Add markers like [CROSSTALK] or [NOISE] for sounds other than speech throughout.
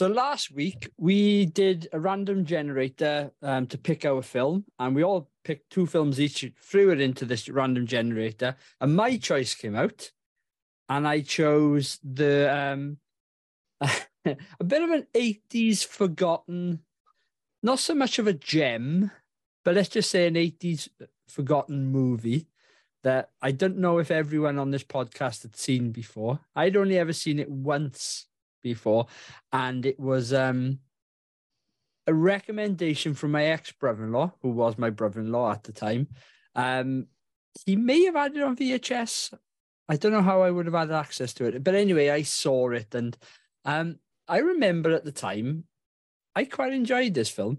So last week we did a random generator um, to pick our film, and we all picked two films each, threw it into this random generator, and my choice came out, and I chose the um, [LAUGHS] a bit of an '80s forgotten, not so much of a gem, but let's just say an '80s forgotten movie that I don't know if everyone on this podcast had seen before. I'd only ever seen it once before, and it was um, a recommendation from my ex brother in law, who was my brother in law at the time. Um, he may have had it on VHS. I don't know how I would have had access to it, but anyway, I saw it, and um, I remember at the time I quite enjoyed this film,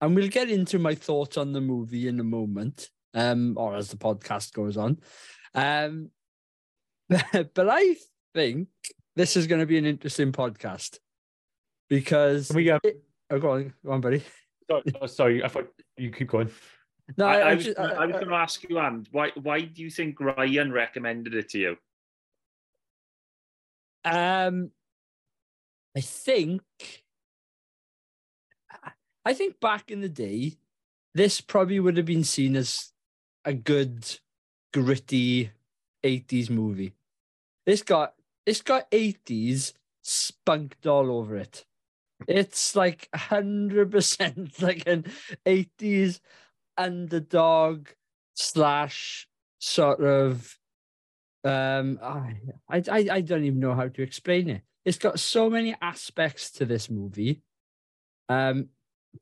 and we'll get into my thoughts on the movie in a moment, um, or as the podcast goes on. Um, [LAUGHS] but I think this is going to be an interesting podcast because Can we uh, it- oh, go on, go on, buddy. sorry, oh, sorry, I thought you keep going. No, I, I, I I was, just, gonna- I was going to ask you, and why why do you think Ryan recommended it to you? Um, I think, I think back in the day, this probably would have been seen as a good, gritty '80s movie. This got it's got '80s spunked all over it. It's like hundred percent [LAUGHS] like an '80s underdog slash sort of um I I I don't even know how to explain it. It's got so many aspects to this movie. Um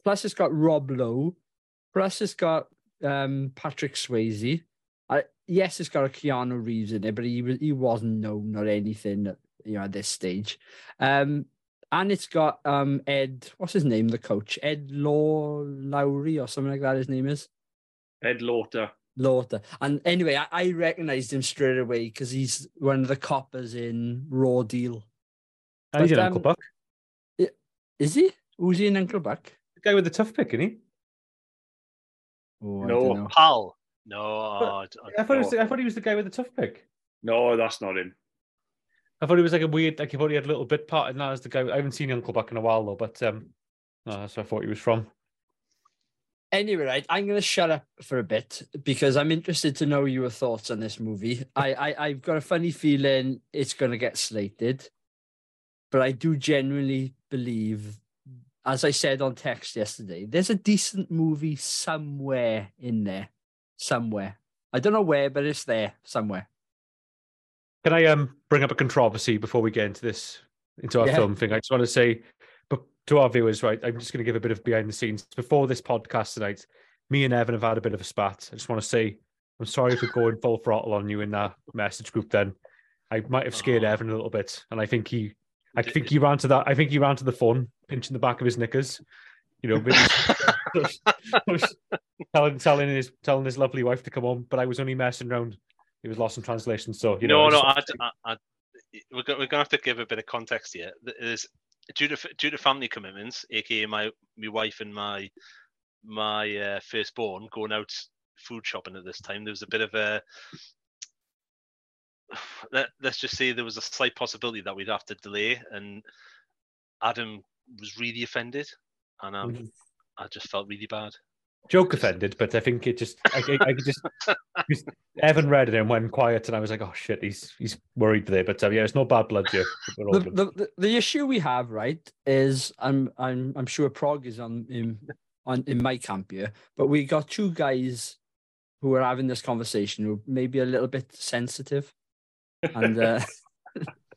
plus it's got Rob Lowe, plus it's got um Patrick Swayze. I yes, it's got a Keanu Reeves in it, but he was he wasn't known or anything at, you know at this stage. Um and it's got um Ed, what's his name, the coach? Ed Law Lowry or something like that his name is. Ed Lauter. Lauter. And anyway, I, I recognized him straight away because he's one of the coppers in Raw Deal. And he's But, an Uncle um, Buck. Is he? Who's he in Uncle Buck? The guy with the tough pick, isn't he? Oh, No. don't. Pal. No, I d- I thought, it was Oh. the, I thought he was the guy with the tough pick. No, that's not him. I thought he was like a weird, like he thought he had a little bit part in that as the guy. I haven't seen Uncle Buck in a while though, but um, no, that's where I thought he was from. Anyway, right, I'm going to shut up for a bit because I'm interested to know your thoughts on this movie. I, I I've got a funny feeling it's going to get slated, but I do genuinely believe, as I said on text yesterday, there's a decent movie somewhere in there, somewhere. I don't know where, but it's there somewhere. Can I um bring up a controversy before we get into this into our Yeah. film thing? I just want to say, but to our viewers, right? I'm just going to give a bit of behind the scenes before this podcast tonight. Me and Evan have had a bit of a spat. I just want to say I'm sorry for going full throttle on you in that message group. Then I might have scared Oh. Evan a little bit, and I think he, I think he ran to that. I think he ran to the phone, pinching the back of his knickers. You know, maybe- [LAUGHS] telling telling his telling his lovely wife to come home, but I was only messing around. He was lost in translation, so you know. no, I no, I, I, I, we're, go, we're going to have to give a bit of context here. There's, due to due to family commitments, aka my my wife and my my uh, firstborn going out food shopping at this time. There was a bit of a [SIGHS] let, let's just say there was a slight possibility that we'd have to delay, and Adam was really offended, and um, Mhm. I just felt really bad. joke offended, but I think it just I, I, I could just, [LAUGHS] just Evan read it and went quiet, and I was like, oh shit, he's he's worried there. But uh, yeah, it's no bad blood here. The, the, the, the issue we have, right, is I'm I'm I'm sure Prog is on in on in my camp here, but we got two guys who are having this conversation who may be a little bit sensitive, and uh, [LAUGHS]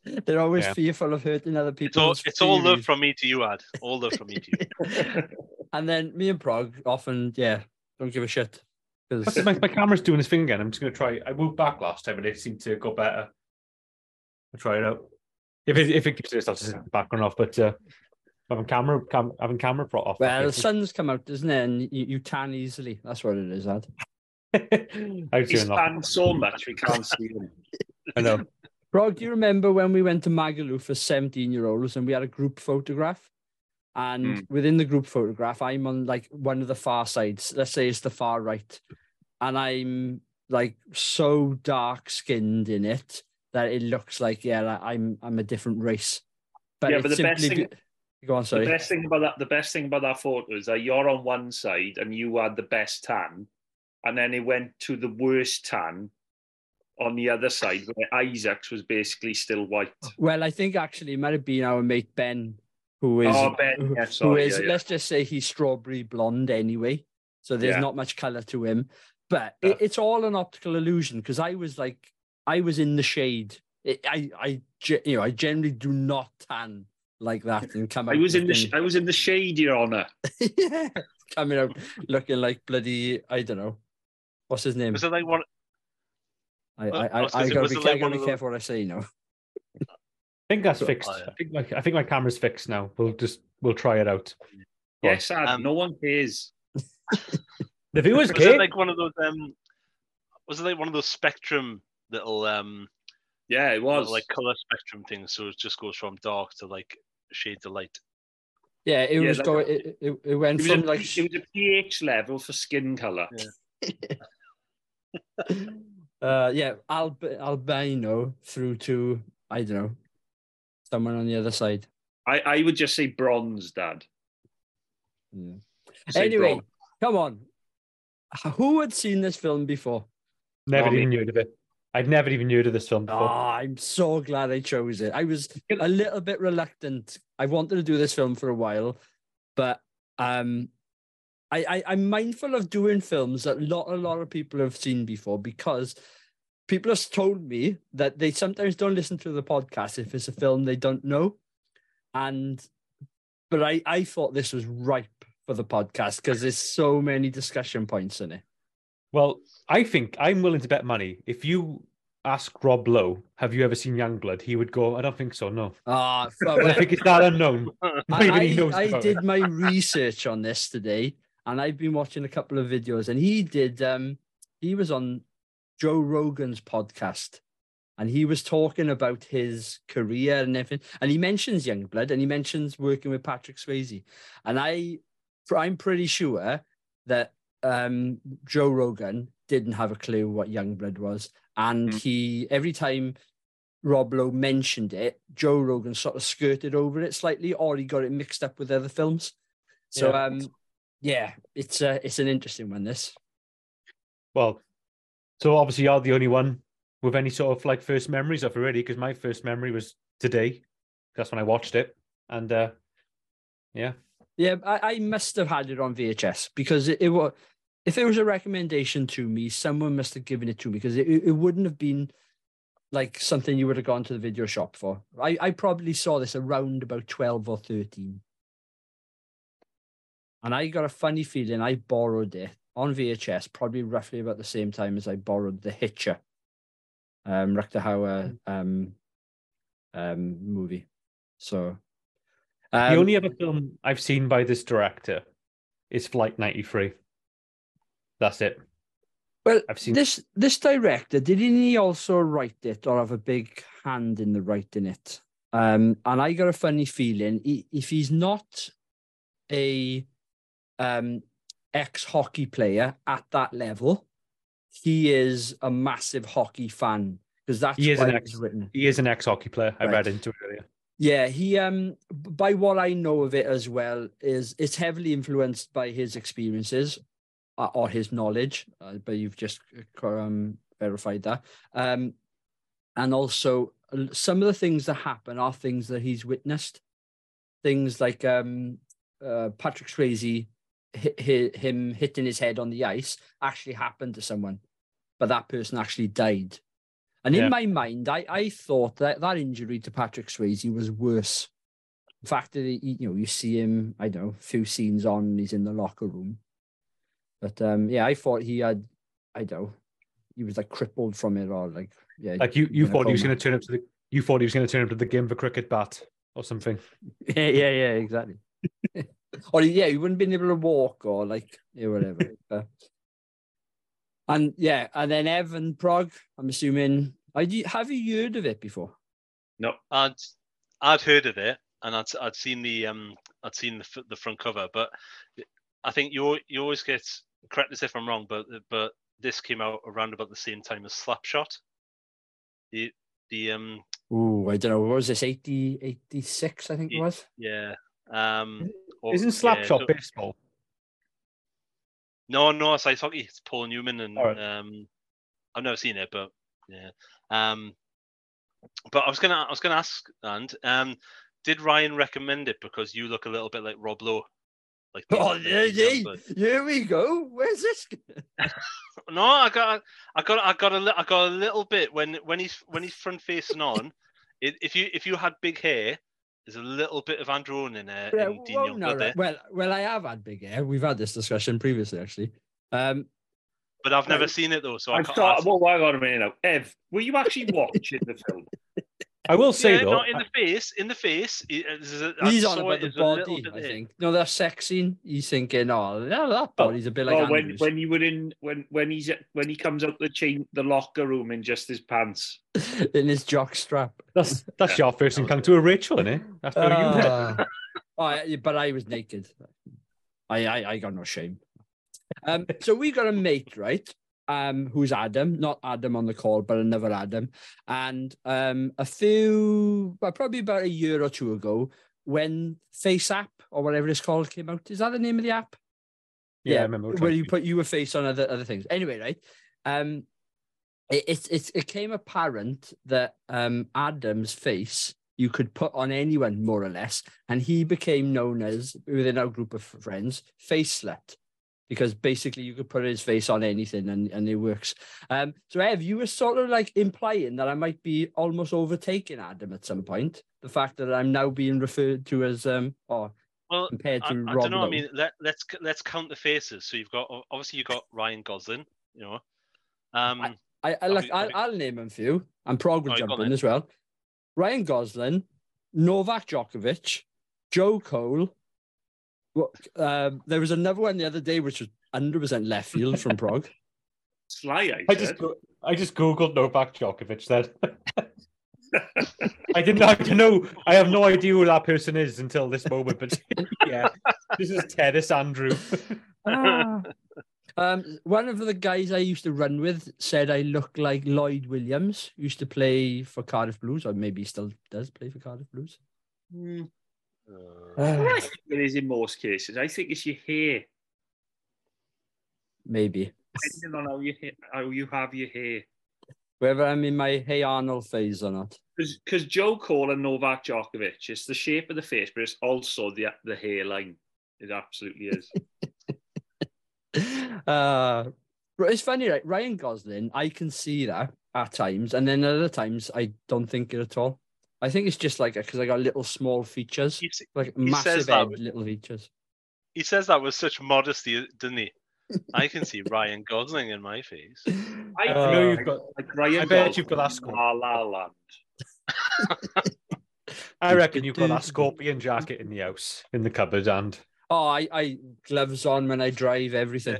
they're always Yeah. fearful of hurting other It's people. all it's all love from me to you, Ad. All love from me to you. [LAUGHS] and then me and Prog often, yeah, don't give a shit. 'cause- What's- my, my camera's doing this thing again. I'm just gonna try. I moved back last time, and it seemed to go better. I'll try it out. If it if it keeps this, I'll just turn the background off. But uh, having camera cam, having camera brought off. well, the sun's come out, doesn't it? And you, you tan easily. That's what it is, Ad. [LAUGHS] I He's turned off. so much we can't see him. [LAUGHS] I know. Prog, do you remember when we went to Magaluf for 17 year olds and we had a group photograph? And Mm. within the group photograph, I'm on like one of the far sides. Let's say it's the far right. And I'm like so dark skinned in it that it looks like, yeah, I'm I'm a different race. But Yeah, but the best thing- be- Go on, sorry. The best thing about that, the best thing about that photo is that you're on one side and you had the best tan, and then it went to the worst tan on the other side where Isaac's was basically still white. Well, I think actually it might have been our mate Ben, who is Oh, Ben, who- yeah, sorry, is yeah, yeah. let's just say he's strawberry blonde anyway. So there's not much color to him, but it, it's all an optical illusion because I was like, I was in the shade. It, I, I, you know, I generally do not tan like that and come out. I was in the sh- I was in the shade, Your Honour. [LAUGHS] yeah, coming out looking like bloody, I don't know, what's his name? Was it like one? I, I, I I, was I gonna say, gotta be, I like gotta be careful what I say now. [LAUGHS] I think that's So- fixed. Yeah. I think my I think my camera's fixed now. We'll just we'll try it out. Go on. Yes, Ad, Um, no one cares. [LAUGHS] The viewers [LAUGHS] Was it like one of those? Um, was it like one of those spectrum little um, Yeah, it was. little, like color spectrum things? So it just goes from dark to like shades of light. Yeah, it Yeah, was that- going. It, it, it went it from a, like it was a pH level for skin color. Uh yeah alb- albino through to i don't know someone on the other side I, I would just say bronze, Dad. Yeah. Say anyway bronze. come on who had seen this film before Never Mommy. even heard of it. I'd never even heard of this film oh i'm so glad i chose it i was a little bit reluctant i wanted to do this film for a while but um I, I i'm mindful of doing films that not a lot of people have seen before because people have told me that they sometimes don't listen to the podcast if it's a film they don't know and but i i thought this was ripe for the podcast because there's so many discussion points in it Well, I think I'm willing to bet money. If you ask Rob Lowe, have you ever seen Youngblood? He would go, I don't think so, no. ah [LAUGHS] I think it's that unknown. [LAUGHS] Not even he I, knows I did it. my research on this today, and I've been watching a couple of videos, and he did. Um, he was on Joe Rogan's podcast, and he was talking about his career and everything, and he mentions Youngblood, and he mentions working with Patrick Swayze, and I, I'm pretty sure that um, Joe Rogan didn't have a clue what Youngblood was, and Mm. he every time Rob Lowe mentioned it, Joe Rogan sort of skirted over it slightly, or he got it mixed up with other films. So Yeah. um yeah, it's uh, it's an interesting one, this. Well, so obviously you're the only one with any sort of like first memories of it already, because my first memory was today. That's when I watched it. And uh yeah. Yeah, I, I must have had it on VHS because it, it was if it was a recommendation to me, someone must have given it to me because it, it wouldn't have been like something you would have gone to the video shop for. I, I probably saw this around about 12 or 13. And I got a funny feeling I borrowed it on VHS, probably roughly about the same time as I borrowed The Hitcher, um, Rutger Hauer um, um, movie. So the um, only other film I've seen by this director is Flight 93. That's it. Well, I've seen- this this director didn't he also write it or have a big hand in the writing it? Um, and I got a funny feeling he, if he's not a um ex hockey player at that level, he is a massive hockey fan because that's He is an ex- written. He is an ex hockey player. I Right. read into it earlier. Yeah, he um by what I know of it as well is it's heavily influenced by his experiences uh, or his knowledge, uh, but you've just uh, um verified that. Um and also some of the things that happen are things that he's witnessed. Things like um uh, Patrick Swayze him hitting his head on the ice actually happened to someone, but that person actually died. And in Yeah. my mind, I, I thought that that injury to Patrick Swayze was worse. The fact that he, you know you see him, I don't know, a few scenes on, he's in the locker room. But um, yeah, I thought he had, I don't know, he was like crippled from it or like yeah, Like you, you thought he was going to turn up to the. You thought he was going to turn up to the game for cricket bat or something. [LAUGHS] yeah, yeah, yeah, exactly. Or yeah, he wouldn't been able to walk or like yeah, whatever. [LAUGHS] But- and yeah, and then Evan Prog, I'm assuming. I do, have you heard of it before? No. I'd I'd heard of it, and I'd I'd seen the um I'd seen the the front cover, but I think you you always get correct us if I'm wrong, but but this came out around about the same time as Slapshot. The the um Ooh, I don't know. What was this? 80, 86, I think it Ye- was. yeah Um, or- Isn't yeah, Slapshot so- baseball? No, no, it's ice hockey. It's Paul Newman, and Alright. um, I've never seen it, but yeah. Um, but I was gonna, I was gonna ask, and um, did Ryan recommend it because you look a little bit like Rob Lowe? Like Oh, yeah, yeah. Here we go. Where's this? [LAUGHS] No, I got, I got, I got a, I got a little bit when when he's when he's front facing on. If you if you had big hair, there's a little bit of Andrew Owen in there. Yeah, in well, no, there. right. well, well, I have had big hair. We've had this discussion previously, actually. Um, But I've never Right. seen it though, so I I've can't. thought, ask- well, hang on a minute now. Ev, were you actually watching the film? I will say yeah, though, not in the face. In the face, it- there's a- I he's on saw about the as a little body, I think. No, that sex scene. He's thinking, oh, that, that Oh, body's a bit like oh, when when you were in when when he's when he comes out the chain the locker room in just his pants. [LAUGHS] in his jock strap. that's that's your first encounter with Rachel, isn't it? After you met. Ah. oh, I- but I was naked. I, I, I got no shame. Um, so we got a mate, right? Um, who's Adam, not Adam on the call, but another Adam. And um, a few, well, probably about a year or two ago, when Face App or whatever it's called came out. Is that the name of the app? Yeah, I remember. where you put your face on other other things. Anyway, right? Um, it it it, it came apparent that um Adam's face you could put on anyone more or less, and he became known as within our group of friends face slut. Because basically you could put his face on anything and, and it works. Um, so Ev, you were sort of like implying that I might be almost overtaking Adam at some point. The fact that I'm now being referred to as um or Well, compared I, to I Rob don't know. I mean, let, let's let's count the faces. So you've got obviously you've got Ryan Gosling. You know, um, I, I Have like I'll, I'll name them for you. And Prog will Oh, jump go on in then. as well. Ryan Gosling, Novak Djokovic, Joe Cole. What, um, there was another one the other day which was 100% left field from Prog. [LAUGHS] Sly, I, I just said. go- I just googled Novak Djokovic then. [LAUGHS] I didn't I don't know I have no idea who that person is until this moment, but [LAUGHS] yeah, this is Tennis Andrew. Um, one of the guys I used to run with said I look like Lloyd Williams, used to play for Cardiff Blues, or maybe he still does play for Cardiff Blues. Hmm. Uh, I think [SIGHS] it is in most cases. I think it's your hair, maybe. depending on how you how you have your hair. Whether I'm in my Hey Arnold phase or not. Because Joe Cole and Novak Djokovic, it's the shape of the face, but it's also the the hairline. It absolutely is. [LAUGHS] uh, but it's funny, right? Ryan Gosling, I can see that at times, and then other times I don't think it at all. I think it's just like because I got little small features, he, s- like he says massive that head, with- little features. he says that with such modesty, doesn't he? [LAUGHS] I can see Ryan Gosling in my face. I I know you've got like Ryan I bet you've got that in score. La La Land. I reckon you've got that scorpion jacket in the house, in the cupboard, and Oh, I, I gloves on when I drive, everything.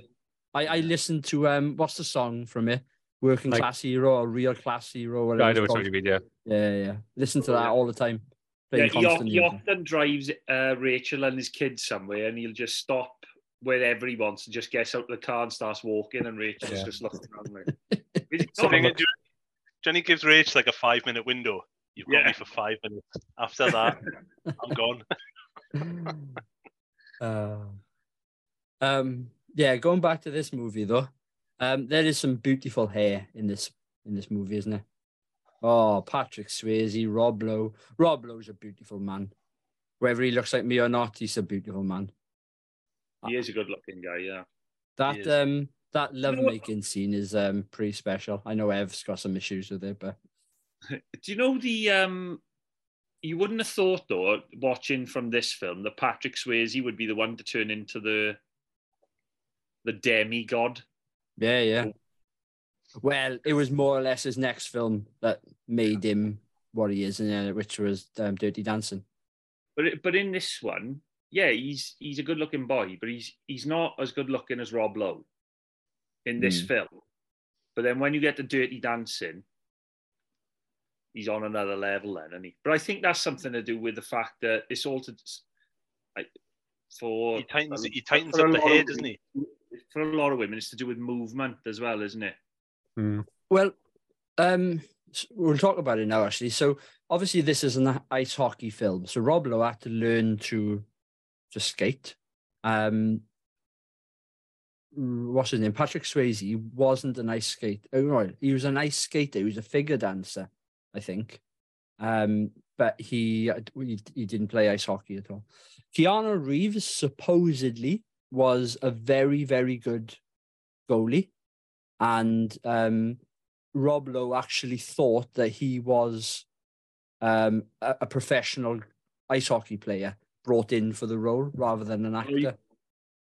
I, I Yeah. listen to um, what's the song from it? Working Like- Class Hero or Real Class Hero, whatever. I know it's called. what you mean, yeah. Yeah, yeah, yeah. Listen to that all the time. Yeah, he, he often drives uh, Rachel and his kids somewhere, and he'll just stop wherever he wants and just gets out of the car and starts walking, and Rachel's Yeah. just looking around like. [LAUGHS] Is he So? Jenny, Jenny gives Rach like a five minute window. You've got Yeah. me for five minutes. After that, I'm [LAUGHS] gone. Uh, um, yeah, going back to this movie though, um, there is some beautiful hair in this in this movie, isn't there? Oh, Patrick Swayze, Rob Lowe. Rob Lowe's a beautiful man. Whether he looks like me or not, he's a beautiful man. He is a good-looking guy. Yeah. That um that know what- lovemaking scene is um pretty special. I know Ev's got some issues with it, but [LAUGHS] Do you know the um? You wouldn't have thought though, watching from this film, that Patrick Swayze would be the one to turn into the the demigod. Yeah, yeah. Well, it was more or less his next film that made him what he is, and uh, which was um, Dirty Dancing. But it- but in this one, yeah, he's he's a good-looking boy, but he's he's not as good-looking as Rob Lowe in this Hmm. film. But then when you get to Dirty Dancing, he's on another level then, isn't he? But I think that's something to do with the fact that it's all to like for He tightens, he tightens up the lot hair, doesn't he? For a lot of women, it's to do with movement as well, isn't it? Mm. Well, um, we'll talk about it now, actually. So, obviously, this is an ice hockey film. So, Rob Lowe had to learn to to skate. Um, what's his name? Patrick Swayze wasn't an ice skate. Oh, no, he was an ice skater. He was a figure dancer, I think. Um, but he, he he didn't play ice hockey at all. Keanu Reeves supposedly was a very very good goalie, and um, Rob Lowe actually thought that he was um, a, a professional ice hockey player brought in for the role rather than an actor.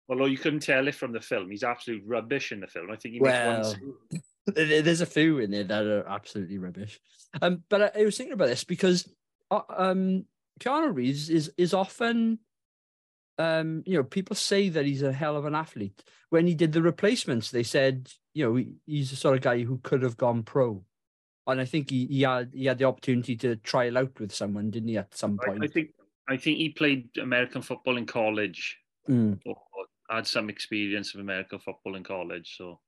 Although you couldn't tell it from the film, he's absolute rubbish in the film. I think he Well, one. [LAUGHS] There's a few in there that are absolutely rubbish. Um, but I, I was thinking about this because uh, um, Keanu Reeves is is often, um, you know, people say that he's a hell of an athlete. When he did the replacements, they said, you know, he, he's the sort of guy who could have gone pro. And I think he, he had he had the opportunity to trial out with someone, didn't he? At some I, point. I think I think he played American football in college Mm. or had some experience of American football in college. So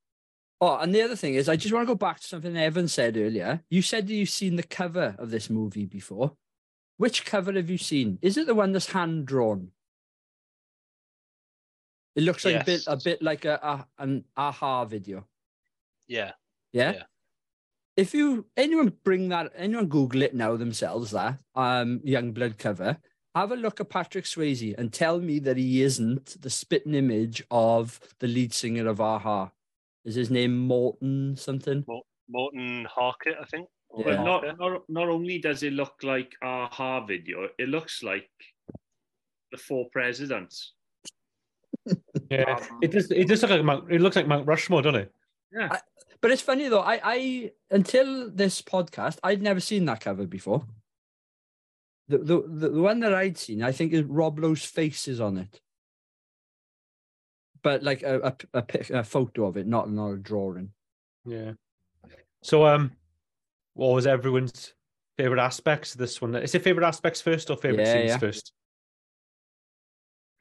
Oh, and the other thing is, I just want to go back to something Evan said earlier. You said that you've seen the cover of this movie before. Which cover have you seen? Is it the one that's hand drawn? It looks like a bit, a bit like a, a an a-ha video. Yeah. Yeah. Yeah. If you anyone bring that, anyone Google it now themselves, that um Youngblood cover, have a look at Patrick Swayze and tell me that he isn't the spitting image of the lead singer of a-ha. Is his name Morton something? Morten Harket, I think. Yeah. But not, not not only does it look like a a-ha video, it looks like the four presidents. Yeah, Um, it does. It does look like Mount. It looks like Mount Rushmore, doesn't it? Yeah. But it's funny though. I, I until this podcast, I'd never seen that cover before. The the the, the one that I'd seen, I think, is Rob Lowe's face is on it, but like a a, a, pic- a photo of it, not not a drawing. Yeah. So, um, what was everyone's favorite aspects of this one? Is it favorite aspects first or favorite Yeah, scenes yeah. first?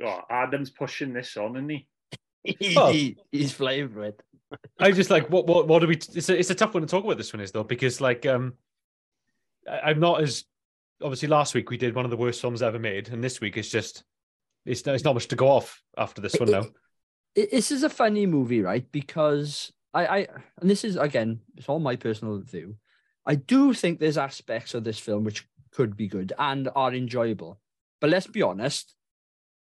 Oh, Adam's pushing this on, isn't he? Oh. He- he's flying for it. I just like what what what do we? It's a, it's a tough one to talk about. This one is though because like um, I, I'm not as obviously last week we did one of the worst films ever made, and this week it's just it's it's not much to go off after this one now. it- this is a funny movie, right? Because I, I, and this is again, it's all my personal view. I do think there's aspects of this film which could be good and are enjoyable, but let's be honest,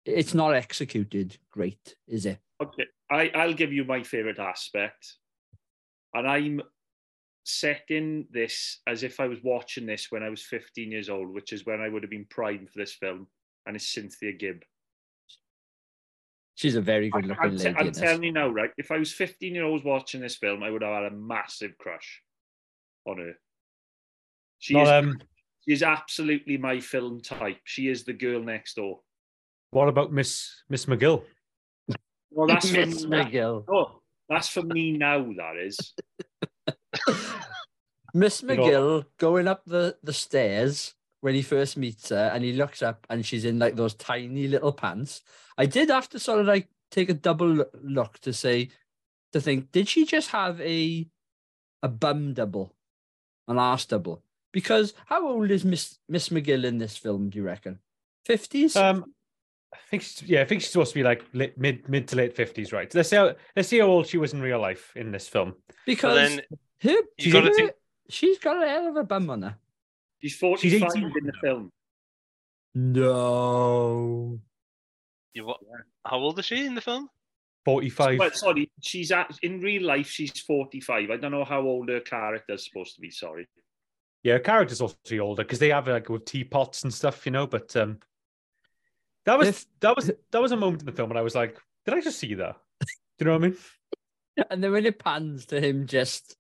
it's not executed great, is it? Okay, I, I'll give you my favorite aspect. And I'm setting this as if I was watching this when I was 15 years old, which is when I would have been primed for this film. And it's Cynthia Gibb. She's a very good I'm, looking I'm, lady. I'm telling you now, right? If I was 15 year olds watching this film, I would have had a massive crush on her. She Not is, um, she is absolutely my film type. She is the girl next door. What about Miss Miss McGill? Well, that's [LAUGHS] for Miss me. McGill. Oh, that's for me now. That is. [LAUGHS] Miss know- McGill going up the, the stairs when he first meets her and he looks up and she's in like those tiny little pants. I did have to sort of like take a double look to say, to think, did she just have a a bum double, an arse double? Because how old is Miss Miss McGill in this film, do you reckon? 50s? Um, I think she's, yeah, I think she's supposed to be like lit, mid mid to late fifties, right? Let's see how let's see how old she was in real life in this film. because then her, you gotta her- think- she's got a hell of a bum on her. She's 45 18 in the film. No. You what? How old is she in the film? Forty five. Well, sorry, she's at, in real life. She's forty-five. I don't know how old her character's supposed to be. Sorry. Yeah, her character's also older because they have like with teapots and stuff, you know. But um, that was If- that was that was a moment in the film and I was like, did I just see that? Do you know what I mean? [LAUGHS] And then when it pans to him, just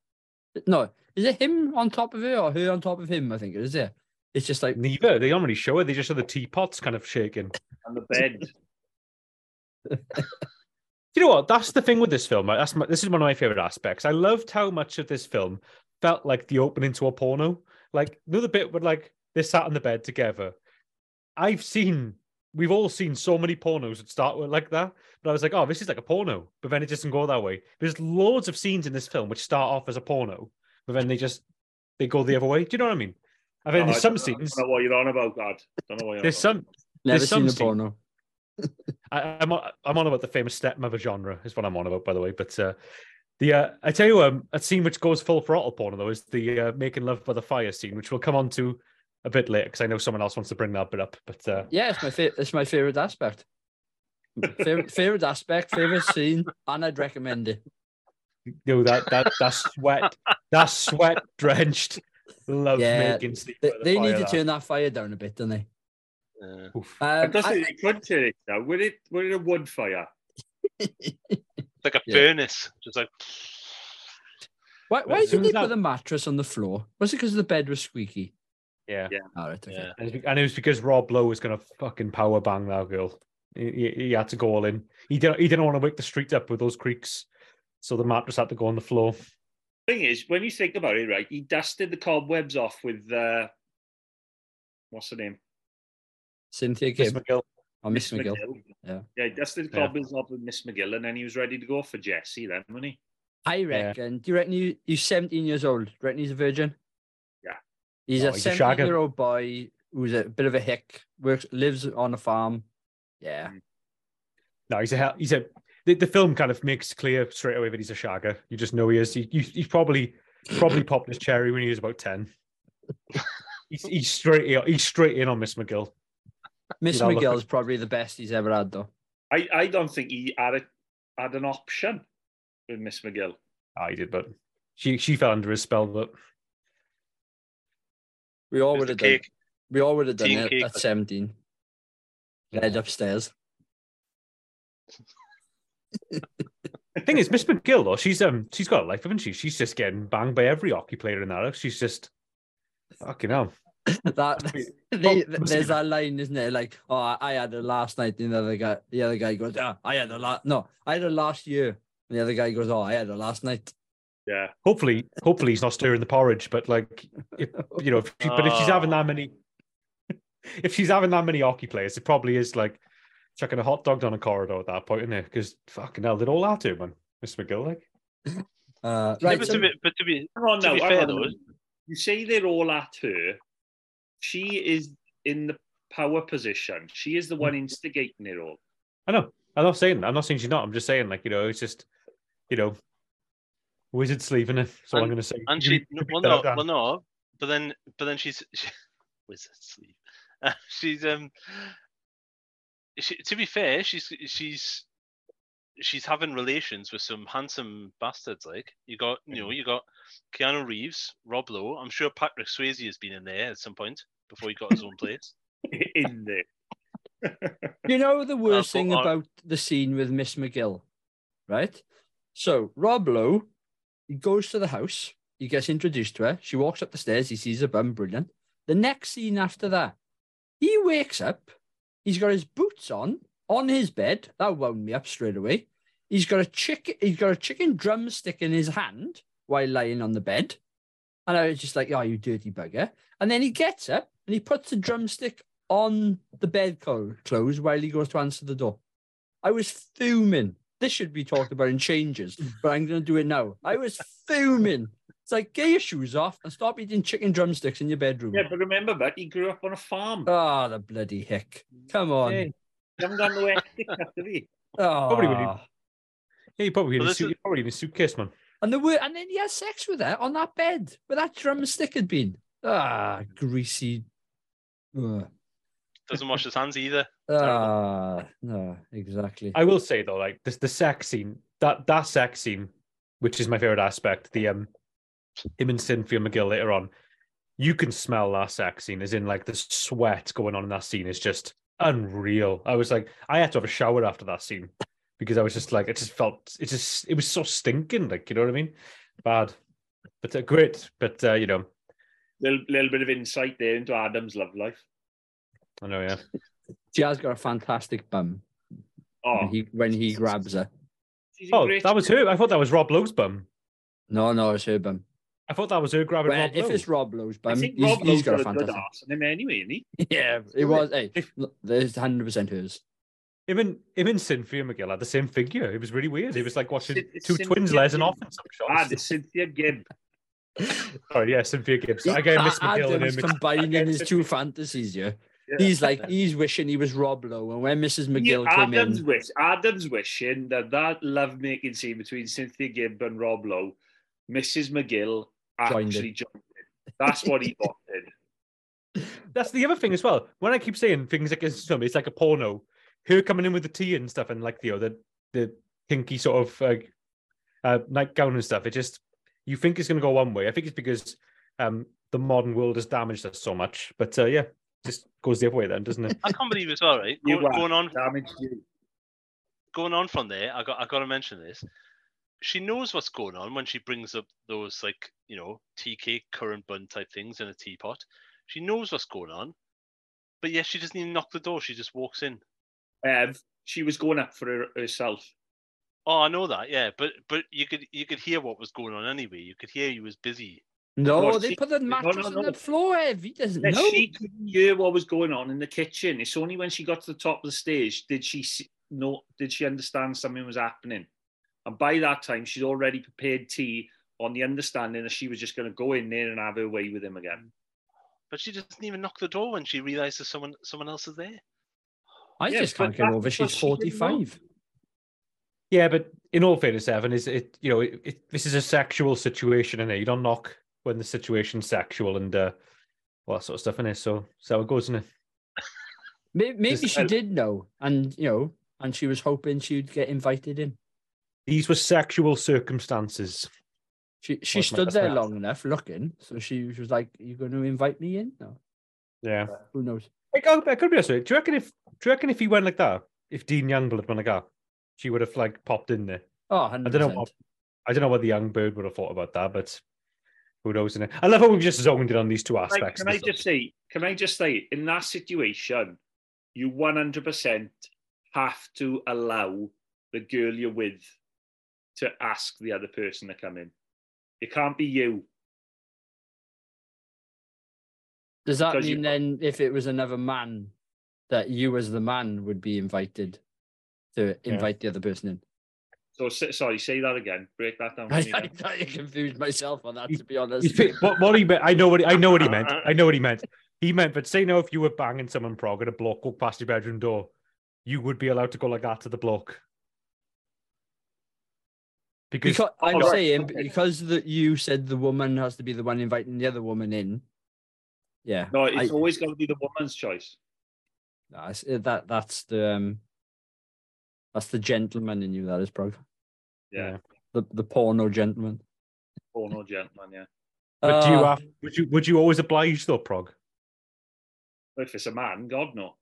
no, is it him on top of her or her on top of him? I think it is. It. It's just like Neither. They don't really show it. They just show the teapots kind of shaking. On the bed. [LAUGHS] you know what? That's the thing with this film. That's my, this is one of my favorite aspects. I loved how much of this film felt like the opening to a porno. Like another bit where like they sat on the bed together. I've seen, we've all seen so many pornos that start with like that. But I was like, oh, this is like a porno. But then it doesn't go that way. There's loads of scenes in this film which start off as a porno, but then they just they go the other way. Do you know what I mean? And then Oh, there's I some scenes. I don't know what you're on about, Dad. Don't know what you're There's on about. some never There's seen some a scene- porno. [LAUGHS] I, I'm on, I'm on about the famous stepmother genre is what I'm on about, by the way. But uh, the uh, I tell you, um, a scene which goes full throttle porn though is the uh, making love by the fire scene, which we'll come on to a bit later because I know someone else wants to bring that bit up. But uh, Yeah, it's my favorite. It's my favorite aspect. favorite, [LAUGHS] favorite aspect, favorite scene, and I'd recommend it. you know that that that sweat, that sweat drenched love Yeah, making scene. They, the they need to that- turn that fire down a bit, don't they? Uh, Oof. I Um, don't I- they could turn it down. Would it? Would it a wood fire? it's [LAUGHS] like a Yeah. furnace, just like why why as soon did they as put the mattress on the floor? Was it because the bed was squeaky? Yeah. Yeah. All right, okay. yeah. And, it's be- and it was because Rob Lowe was going to fucking power bang that girl. He, he, he had to go all in. He didn't. He didn't want to wake the street up with those creaks, so the mattress had to go on the floor. Thing is, when you think about it, right, he dusted the cobwebs off with uh, what's her name? Cynthia Miss McGill. or Miss McGill. Yeah, yeah, he dusted the Yeah. cobwebs off with Miss McGill, and then he was ready to go for Jesse. Then, wasn't he? I reckon. Do you reckon you, he's 17 years old? Do you reckon he's a virgin? Yeah. He's No, a he's a 17 shagger. year old boy who's a bit of a hick, works, lives on a farm. Yeah. Mm. No, he's a hell- he's a. The, the film kind of makes clear straight away that he's a shagger. You just know he is. He, he, he's probably probably [LAUGHS] popped his cherry when he was about ten. he's, he's straight. in- He's straight in on Miss McGill. Miss know, look McGill's probably the best he's ever had, though. I, I don't think he had a, had an option with Miss McGill. I did, but she she fell under his spell. But We all would have done. cake. We all would have done it at 17. Led upstairs. the thing is, Miss McGill though, she's um she's got a life, haven't she? She's just getting banged by every hockey player in that. house. She's just fucking hell. [LAUGHS] that Well, [LAUGHS] they, there's be- that line, isn't it? Like, oh, I, I had it last night. And the other guy, the other guy goes, oh, I had it last. No, I had it last year. And the other guy goes, oh, I had it last night. Yeah, Hopefully, hopefully he's not stirring the porridge. But like, if, you know, if she, but if she's having that many, [LAUGHS] if she's having that many hockey players, it probably is like chucking a hot dog down a corridor at that point, isn't it? Because fucking hell, did all that do, man, Miss McGill? Like, Uh, Yeah, right. but, so- to be, but to be hang on To now. be fair, on though, you say they're all at her. She is in the power position. She is the one instigating it all. I know. I'm not saying. I'm not saying she's not. I'm just saying, like, you know, it's just, you know, wizard sleeve in it. That's all I'm going to say. and she can no, pick well no up, well no but then but then she's [LAUGHS] she, wizard sleep uh, [LAUGHS] she's um she, to be fair she's she's she's having relations with some handsome bastards like you got you know you got Keanu Reeves Rob Lowe I'm sure Patrick Swayze has been in there at some point before he got his own place [LAUGHS] in there. You know the worst but thing I- about the scene with Miss McGill, right? So Rob Lowe, he goes to the house, he gets introduced to her. She walks up the stairs, he sees her bum, brilliant. The next scene after that, he wakes up, he's got his boots on on his bed. That wound me up straight away. He's got a chicken, he's got a chicken drumstick in his hand while lying on the bed. And I was just like, oh, you dirty bugger. And then he gets up and he puts the drumstick on the bed clothes while he goes to answer the door. I was fuming. This should be talked about in changes, [LAUGHS] but I'm going to do it now. I was fuming. It's like, get your shoes off and stop eating chicken drumsticks in your bedroom. Yeah, but remember, but he grew up on a farm. Oh, the bloody hick. Come on. Hey, He haven't got no ethics, have he? Oh. Probably when you- yeah, you probably in Well, a this is- probably in a suitcase, man. And the word, and then he had sex with her on that bed where that drumstick had been. Ah, greasy. Ugh. Doesn't wash his hands either [LAUGHS] Ah, no, exactly. I will say though, like this, the sex scene, that that sex scene, which is my favorite aspect, the um, him and Cynthia McGill later on, you can smell that sex scene, as in like the sweat going on in that scene is just unreal. I was like, I had to have a shower after that scene because I was just like, it just felt, it just, it was so stinking, like you know what I mean? Bad, but uh, great, but uh, you know, Little, little bit of insight there into Adam's love life. I know, yeah. She has got a fantastic bum Oh, when he when he grabs her. Oh, that was her. I thought that was Rob Lowe's bum. No, no, it's her bum. I thought that was her grabbing Well, Rob if Lowe. it's Rob Lowe's I bum, think he's, Rob he's Lowe's got a got a good fantastic. arse on him anyway, isn't he? [LAUGHS] Yeah, it was. Hey, look, there's hundred percent hers. Him and him and Cynthia McGill had the same figure. It was really weird. It was like watching Cyn- two Cynthia twins lesing Gibb. off in some Ah, shots. the Cynthia Gibb. [LAUGHS] Sorry, yeah, Cynthia Gibbs. I get Miss [LAUGHS] McGill and Adam's him. mixed- I combining his two fantasies here. He's like he's wishing he was Rob Lowe, and when Mrs. McGill Yeah, came Adam's in, wish, Adam's wishing that that love-making scene between Cynthia Gibb and Rob Lowe, Mrs. McGill Joined actually joined in. That's what he wanted. [LAUGHS] That's the other thing as well. When I keep saying things like it's, it's like a porno, her coming in with the tea and stuff, and like you know the the kinky sort of uh, uh, nightgown and stuff. It just you think it's going to go one way. I think it's because um, the modern world has damaged us so much. But uh, yeah, just goes the other way then, doesn't it? I can't believe as well, right? You Go- are. going on, Damaged you. going on from there, I got I got to mention this. She knows what's going on when she brings up those like you know tea cake, currant bun type things in a teapot. She knows what's going on, but yes, she doesn't even knock the door. She just walks in. Ev, she was going up for her, herself. Oh, I know that, yeah, but but you could you could hear what was going on anyway. You could hear he was busy. No, No, they she- put the no, mattress no, on the floor. Ev. He doesn't Yeah, know. She couldn't hear what was going on in the kitchen. It's only when she got to the top of the stage did she see, know, did she understand something was happening. And by that time, she'd already prepared tea on the understanding that she was just going to go in there and have her way with him again. But she doesn't even knock the door when she realizes someone someone else is there. I Yeah, just can't get over. She's she forty-five. Yeah, but in all fairness, Evan, is it you know it, it, this is a sexual situation, and you don't knock when the situation's sexual and uh, all that sort of stuff in it. So so it goes, isn't it? [LAUGHS] Maybe, maybe Just- she did know, and you know, and she was hoping she'd get invited in. These were sexual circumstances. She she What's stood there long enough looking, so she was like, "You going to invite me in?" No, Yeah. who knows? I could, I could be honest. Do you reckon if do you reckon if he went like that, if Dean Youngblood went like that, she would have like popped in there? Oh, I don't know what I don't know what the young bird would have thought about that, but who knows? Innit? I love how we've just zoned in on these two Like, aspects. can I just say, can I just say, in that situation, you 100% have to allow the girl you're with to ask the other person to come in. It can't be you. Does that because you- mean then, if it was another man, that you as the man would be invited to Yeah. invite the other person in? So, sorry, say that again. Break that down. for I, me I, again. I confused myself on that, to be honest. He's what, what he meant, I know what he, I know what he meant. Uh, uh, I know what he meant. He meant, but say now if you were banging someone prog and a block walked past your bedroom door, you would be allowed to go like that to the block. Because, Because I'm Oh, saying okay. because that you said the woman has to be the one inviting the other woman in. Yeah, No, it's I- always going to be the woman's choice. that's eh, that that's the um, that's the gentleman in you. That is, bro. Yeah. The the porno gentleman. Porno gentleman, yeah. but do you Uh, have, would you would you always oblige though, prog? If it's a man, God no.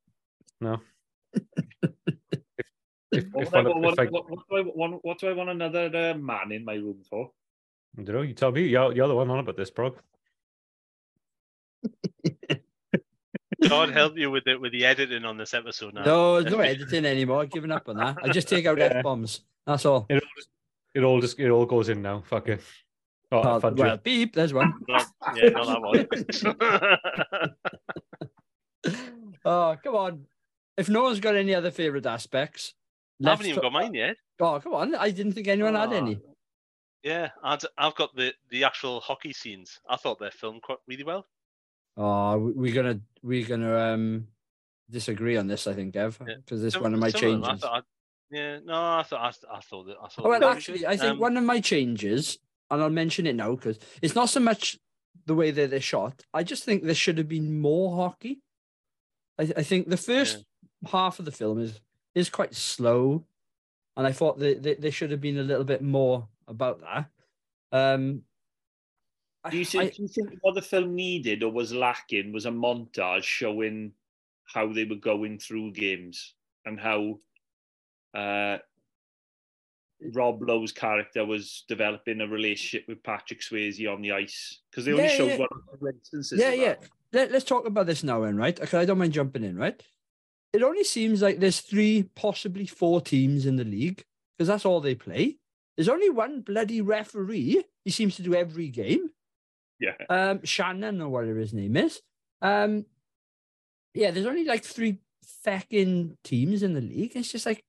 No. [LAUGHS] If, What, if would I- one- what, if I- what, what do I want? What do I want another uh, man in my room for? I don't know. You tell me. You're, you're the one on about this, prog. [LAUGHS] God help you with the with the editing on this episode now. no, there's no [LAUGHS] editing anymore. I've given up on that. I just take out Yeah. f bombs. That's all. It all just it all just it all goes in now. Fuck it. Oh, fudge well, it. beep. There's one. [LAUGHS] Not, yeah, not that one. [LAUGHS] oh, come on. If no one's got any other favorite aspects, I haven't even ta- got mine yet. Oh, come on. I didn't think anyone had Ah. any. Yeah, I'd, I've got the the actual hockey scenes. I thought they're filmed quite really well. Oh, we- we're gonna we're gonna um disagree on this. I think, Ev, Yeah. because it's Some- one of my some them, I changes. I, yeah, no, I thought I, I thought that I thought. Oh, well, actually. I think Um, one of my changes, and I'll mention it now because it's not so much the way that they're shot. I just think there should have been more hockey. I, I think the first half of the film is is quite slow, and I thought that that there should have been a little bit more about that. Um, Do you, I- think, do you think what the film needed or was lacking was a montage showing how they were going through games and how uh, Rob Lowe's character was developing a relationship with Patrick Swayze on the ice? Because they only Yeah, showed yeah. one or two instances. yeah, yeah. Let, let's talk about this now, then, right? Okay, I don't mind jumping in, right? It only seems like there's three, possibly four teams in the league because that's all they play. There's only one bloody referee. He seems to do every game. Yeah. Um, Shannon or whatever his name is. Um, yeah, there's only like three fucking teams in the league. It's just like,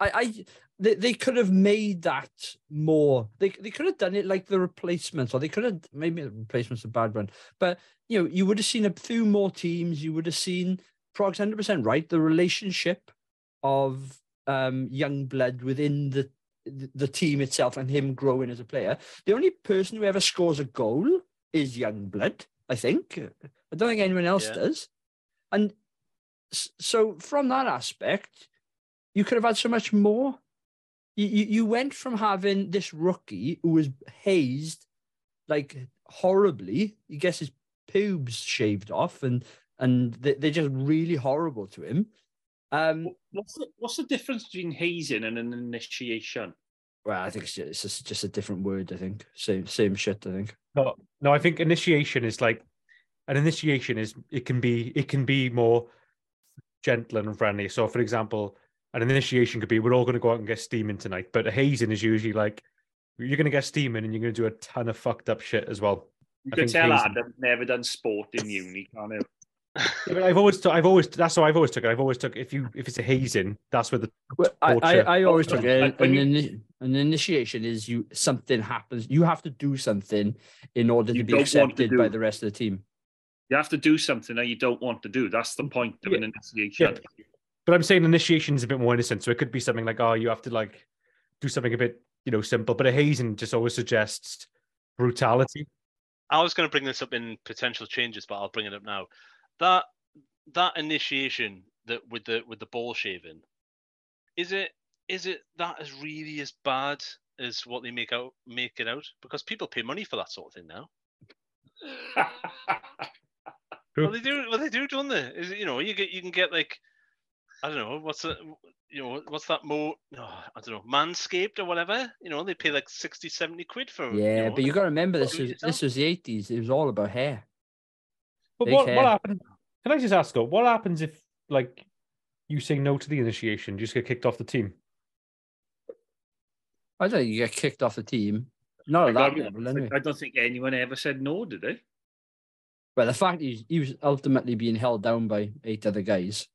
I, I they, they could have made that more. They they could have done it like the replacements, or they could have maybe the replacements a bad one. But you know, you would have seen a few more teams. You would have seen Prog's hundred percent right. The relationship of um, Youngblood within the the team itself and him growing as a player. The only person who ever scores a goal is Youngblood. I think. I don't think anyone else Yeah. does. And so, from that aspect, you could have had so much more. You, you, you went from having this rookie who was hazed like horribly. He gets his pubes shaved off, and and they, they're just really horrible to him. Um, What's the, what's the difference between hazing and an initiation? well, I think it's just, it's just just a different word. I think same same shit. I think. No, no, I think initiation is like an initiation is it can be it can be more gentle and friendly. So, for example, an initiation could be we're all going to go out and get steaming tonight, but a hazing is usually like you're going to get steaming and you're going to do a ton of fucked up shit as well. You I can tell hazing- Adam's never done sport in uni, can't you? Yeah, but I've always, I've always, that's how I've always took it. I've always took if you if it's a hazing, that's where the Well, I, I, torture. I always took it. Like when An, you- an initiation is you something happens. You have to do something in order to be don't to accepted by the rest of the team. You have to do something that you don't want to do. That's the point of an initiation. But I'm saying initiation is a bit more innocent, so it could be something like, oh, you have to like do something a bit, you know, simple. But a hazing just always suggests brutality. I was going to bring this up in potential changes, but I'll bring it up now. That that initiation that with the with the ball shaving, is it is it that as really as bad as what they make out make it out? Because people pay money for that sort of thing now. [LAUGHS] Well, they do. Well, they do, don't they? Is it, you know, you get you can get like, I don't know, what's it? You know, what's that more? No, oh, I don't know, manscaped or whatever. You know, they pay like 60, 70 quid for. Yeah, know, but you got to remember this was this was the eighties. It was all about hair. But what, hair. what happened? Can I just ask though, what happens if like you say no to the initiation, you just get kicked off the team? I don't think you get kicked off the team. Not at I that don't- level, anyway. I don't think anyone ever said no, did they? Well, the fact is, he was ultimately being held down by eight other guys.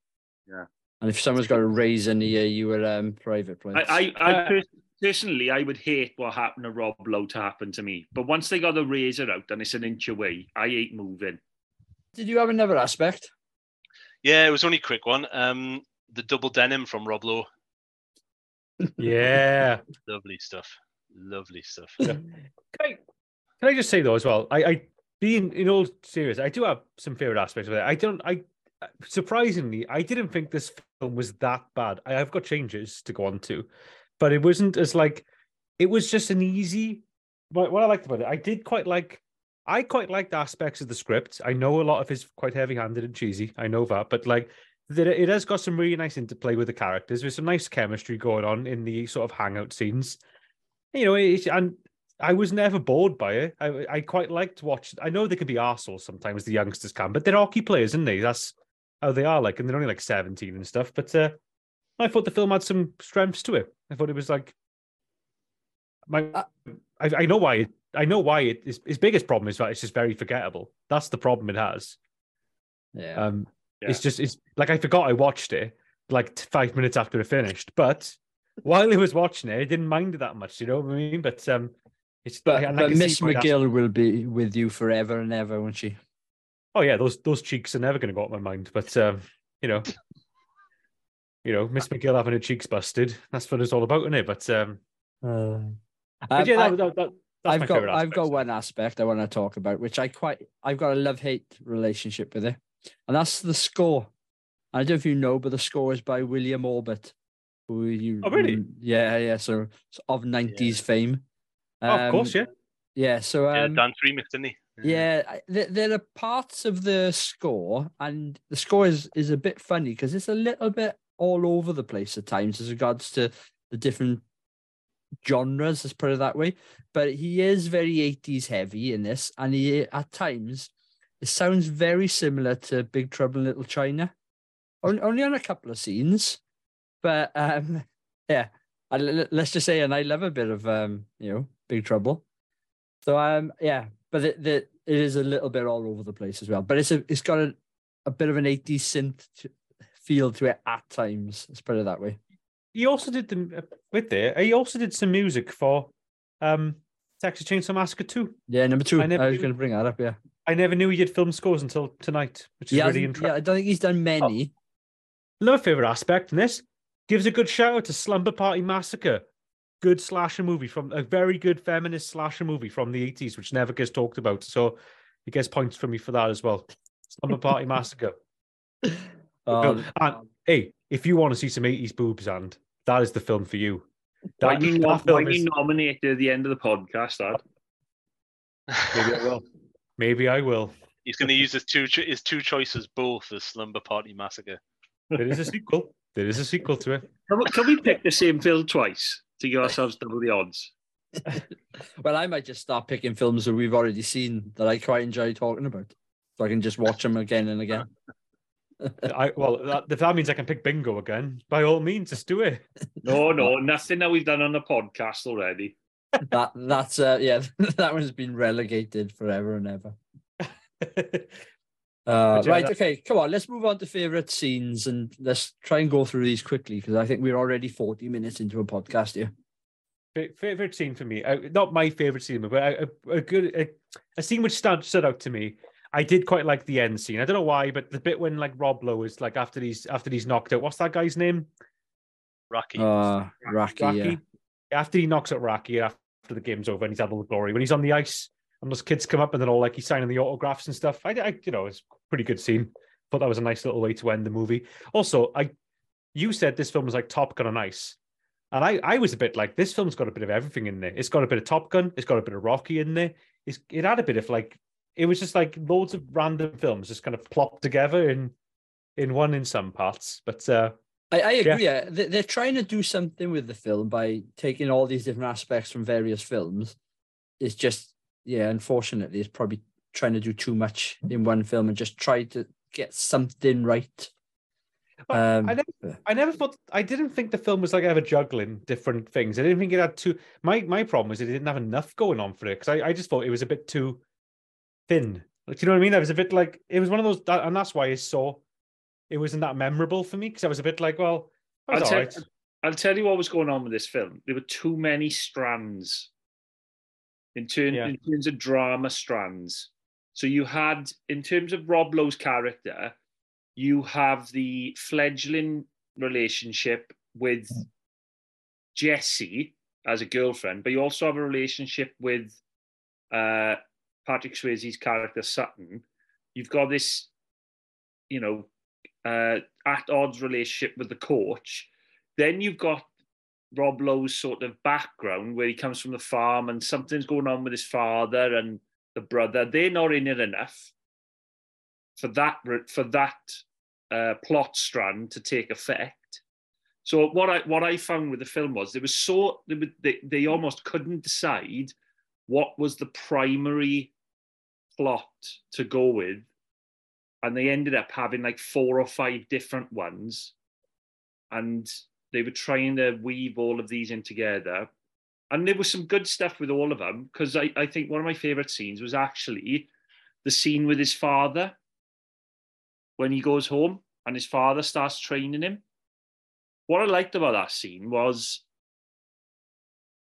Yeah. And if someone's got a razor near you were um, private I, place. I, I Uh, pers- personally, I would hate what happened to Rob Lowe to happen to me. But once they got the razor out and it's an inch away, I ain't moving. Did you have another aspect? Yeah, it was only a quick one. Um, the double denim from Rob Lowe. Yeah. [LAUGHS] Lovely stuff. Lovely stuff. Can I, can I just say though as well? I, I being in all serious, I do have some favorite aspects of it. I don't. I surprisingly, I didn't think this film was that bad. I have got changes to go on to, but it wasn't as like. It was just an easy. What, what I liked about it, I did quite like. I quite liked aspects of the script. I know a lot of it's quite heavy-handed and cheesy. I know that, but like that, it has got some really nice interplay with the characters. There's some nice chemistry going on in the sort of hangout scenes you know, it's, and I was never bored by it. I I quite liked watching. I know they can be arseholes sometimes, the youngsters can, but they're hockey players, aren't they? That's how they are. Like, and they're only like seventeen and stuff. But uh, I thought the film had some strengths to it. I thought it was like my. Uh, I, I know why. It, I know why it. His, his biggest problem is that it's just very forgettable. That's the problem it has. Yeah. Um, Yeah. it's just it's like I forgot I watched it like five minutes after it finished, but [LAUGHS] while I was watching it, I didn't mind it that much. You know what I mean? But um, it's but and I but Miss McGill will be with you forever and ever, won't she? Oh yeah, those those cheeks are never going to go out my mind. But um, you know, [LAUGHS] you know, Miss McGill having her cheeks busted. That's what it's all about, isn't it? But um, Um, but yeah, I- that, that, that, that's I've got. I've got one aspect I want to talk about, which I quite I've got a love hate relationship with it, and that's the score. I don't know if you know, but the score is by William Orbit. Who you? Oh, really? Yeah, yeah. So of nineties fame. Oh, of course, Um, yeah. Yeah. So Yeah, um, dance remix, didn't he? yeah, there, there are parts of the score, and the score is is a bit funny because it's a little bit all over the place at times as regards to the different genres. Let's put it that way. But he is very eighties heavy in this, and he at times it sounds very similar to Big Trouble in Little China, only, only on a couple of scenes. But um, [LAUGHS] yeah, I, let's just say, and I love a bit of um, you know, Big Trouble. So um, yeah, but it, the, it is a little bit all over the place as well. But it's a, it's got a, a bit of an 80s synth feel to it at times. Let's put it that way. He also did the with there. He also did some music for um Texas Chainsaw Massacre 2. Yeah, number two. I I, never was knew- going to bring that up. Yeah, I never knew he did film scores until tonight, which is he really interesting. yeah. I don't think he's done many. Another favorite aspect in this gives a good shout out to Slumber Party Massacre. Good slasher movie from a very good feminist slasher movie from the 80s, which never gets talked about. So he gets points from me for that as well. Slumber Party Massacre. [LAUGHS] Um, and hey, if you want to see some 80s boobs, and that is the film for you. Why That, you, that nom- film why is- you nominated at the end of the podcast, Dad? [LAUGHS] maybe I will. Maybe I will. He's going to use his two cho- his two choices both as Slumber Party Massacre. There is a sequel. There is a sequel to it. Can we, can we pick the same film twice to give ourselves double the odds? [LAUGHS] well, I might just start picking films that we've already seen that I quite enjoy talking about, so I can just watch them again and again. [LAUGHS] [LAUGHS] I well, that, if that means I can pick bingo again, by all means, just do it. [LAUGHS] No, no, nothing that we've done on the podcast already. that that's uh, yeah, [LAUGHS] that one's been relegated forever and ever. Uh, right, that- okay, come on, let's move on to favorite scenes and let's try and go through these quickly because I think we're already 40 minutes into a podcast here. Fa- favorite scene for me, uh, not my favorite scene, but a, a, a good a, a scene which stood, stood out to me. I did quite like the end scene. I don't know why, but the bit when like Rob Lowe is like after he's after he's knocked out. What's that guy's name? Rocky. Uh, Rocky, yeah. After he knocks out Rocky after the game's over and he's had all the glory. When he's on the ice and those kids come up and they're all like he's signing the autographs and stuff. I, I you know, it's pretty good scene. Thought that was a nice little way to end the movie. Also, I you said this film was like Top Gun on ice. And I, I was a bit like, this film's got a bit of everything in there. It's got a bit of Top Gun. It's got a bit of Rocky in there. It's, it had a bit of like, it was just like loads of random films just kind of plopped together in in one in some parts. But uh, I, I agree. Yeah. They, they're trying to do something with the film by taking all these different aspects from various films. It's just, yeah, unfortunately, it's probably trying to do too much in one film and just try to get something right. Um, I never, I never thought, I didn't think the film was like ever juggling different things. I didn't think it had too. My my problem was it didn't have enough going on for it because I, I just thought it was a bit too thin. Like, do you know what I mean? I was a bit like it was one of those, and that's why it's so. It wasn't that memorable for me because I was a bit like, well, I'll tell, right. I'll tell you what was going on with this film. There were too many strands in, turn, Yeah. in terms of drama strands. So you had, in terms of Rob Lowe's character, you have the fledgling relationship with Jessie as a girlfriend, but you also have a relationship with uh, Patrick Swayze's character Sutton. You've got this, you know, uh, at odds relationship with the coach. Then you've got Rob Lowe's sort of background where he comes from the farm and something's going on with his father and the brother. They're not in it enough for that for that uh, plot strand to take effect. So what I what I found with the film was there was so they, they, they almost couldn't decide what was the primary plot to go with? And they ended up having like four or five different ones. And they were trying to weave all of these in together. And there was some good stuff with all of them because I, I think one of my favorite scenes was actually the scene with his father when he goes home and his father starts training him. What i liked about that scene was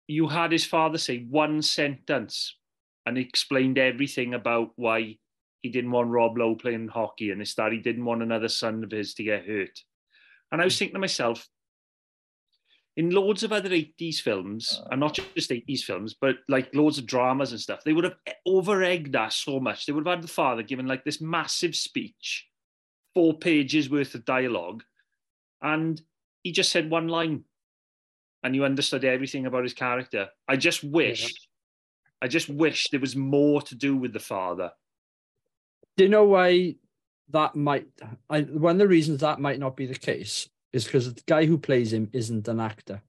you had his father say one sentence and explained everything about why he didn't want Rob Lowe playing hockey and his dad he didn't want another son of his to get hurt. And I was hmm. thinking to myself, in loads of other 80s films, uh. and not just 80s films, but like loads of dramas and stuff, they would have over egged that so much. They would have had the father giving like this massive speech, four pages worth of dialogue, and he just said one line and you understood everything about his character. I just wish, I just wish there was more to do with the father. Do you know why that might? I, one of the reasons that might not be the case is because the guy who plays him isn't an actor.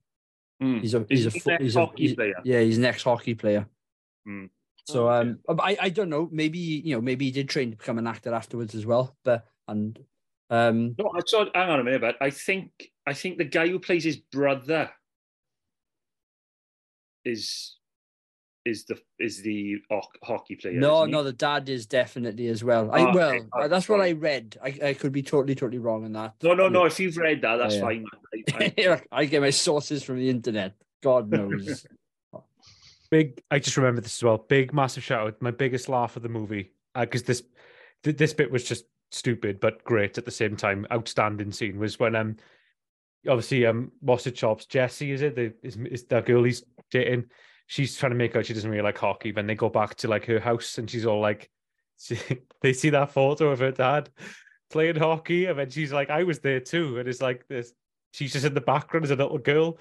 Mm. He's a he's a He's fo- he's a ex-hockey he's- player. Yeah, he's an ex hockey player. Mm. So um, I I don't know. Maybe you know maybe he did train to become an actor afterwards as well. But and um, No, I saw, hang on a minute, but I think I think the guy who plays his brother is is the is the hockey player. no, no, the dad is definitely as well. I Oh, well, okay. uh, that's what I read. I, I could be totally, totally wrong on that. no, no, no. If you've read that, that's Yeah. fine. I, I, [LAUGHS] I get my sources from the internet. God knows. [LAUGHS] Big. I just remember this as well. Big, massive shout out. My biggest laugh of the movie because this th- this bit was just stupid but great at the same time. Outstanding scene was when um obviously um what's it chops Jesse is it the is, is that girl he's dating. She's trying to make out she doesn't really like hockey. Then they go back to like her house and she's all like, [LAUGHS] they see that photo of her dad playing hockey, and then she's like, I was there too, and it's like this. She's just in the background as a little girl.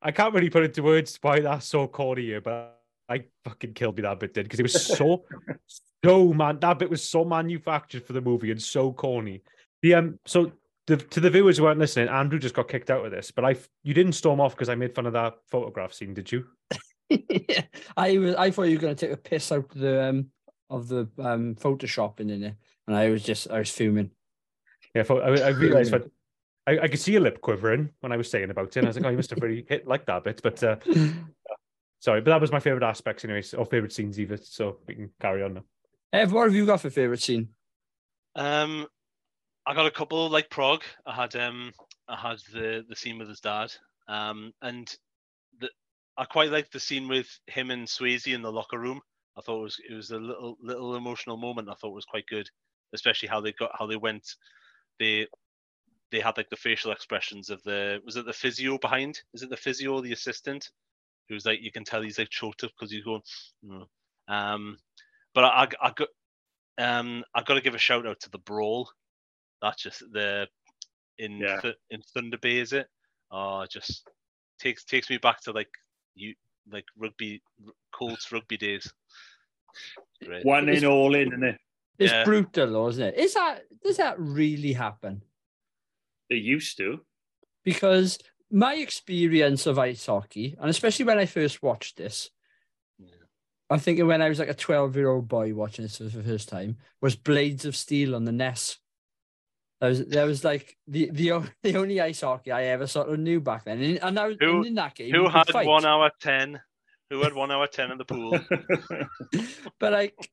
I can't really put into words why that's so corny here, but I fucking killed me that bit did because it was so [LAUGHS] so man that bit was so manufactured for the movie and so corny. The um so the, to the viewers who weren't listening, Andrew just got kicked out of this, but I you didn't storm off because I made fun of that photograph scene, did you? [LAUGHS] yeah, I was I thought you were going to take a piss out of the um of the um photoshopping in it, and I was just I was fuming. Yeah, pho- I, I realized that I, I could see your lip quivering when I was saying about it. And I was like, oh, you must have really hit like that bit. But uh, [LAUGHS] sorry, but that was my favorite aspects, anyways, or favorite scenes, even. So we can carry on now. Ev, what have you got for favorite scene? Um, I got a couple like Prog. I had um, I had the the scene with his dad. Um, and the I quite liked the scene with him and Swayze in the locker room. I thought it was it was a little little emotional moment. I thought was quite good, especially how they got how they went. They they had like the facial expressions of the was it the physio behind? Is it the physio or the assistant? Who's like you can tell he's like choked up because he's going. "Mm." Um, but I, I, I got um I got to give a shout out to the brawl. That's just the in Yeah. Th- in Thunder Bay, is it? Oh, it just takes takes me back to like you like rugby Colts rugby days. Great. one in, all in, isn't it? It's Yeah. brutal, though, isn't it? Is that does that really happen? They used to. Because my experience of ice hockey, and especially when I first watched this, Yeah. I'm thinking when I was like a 12 year old boy watching this for the first time, was Blades of Steel on the NES. That was, that was like the, the, [LAUGHS] the only ice hockey I ever sort of knew back then. And, and, I was, Who- and in that game, Who had fight. one hour ten? Who had one hour ten in the pool? [LAUGHS] [LAUGHS] but like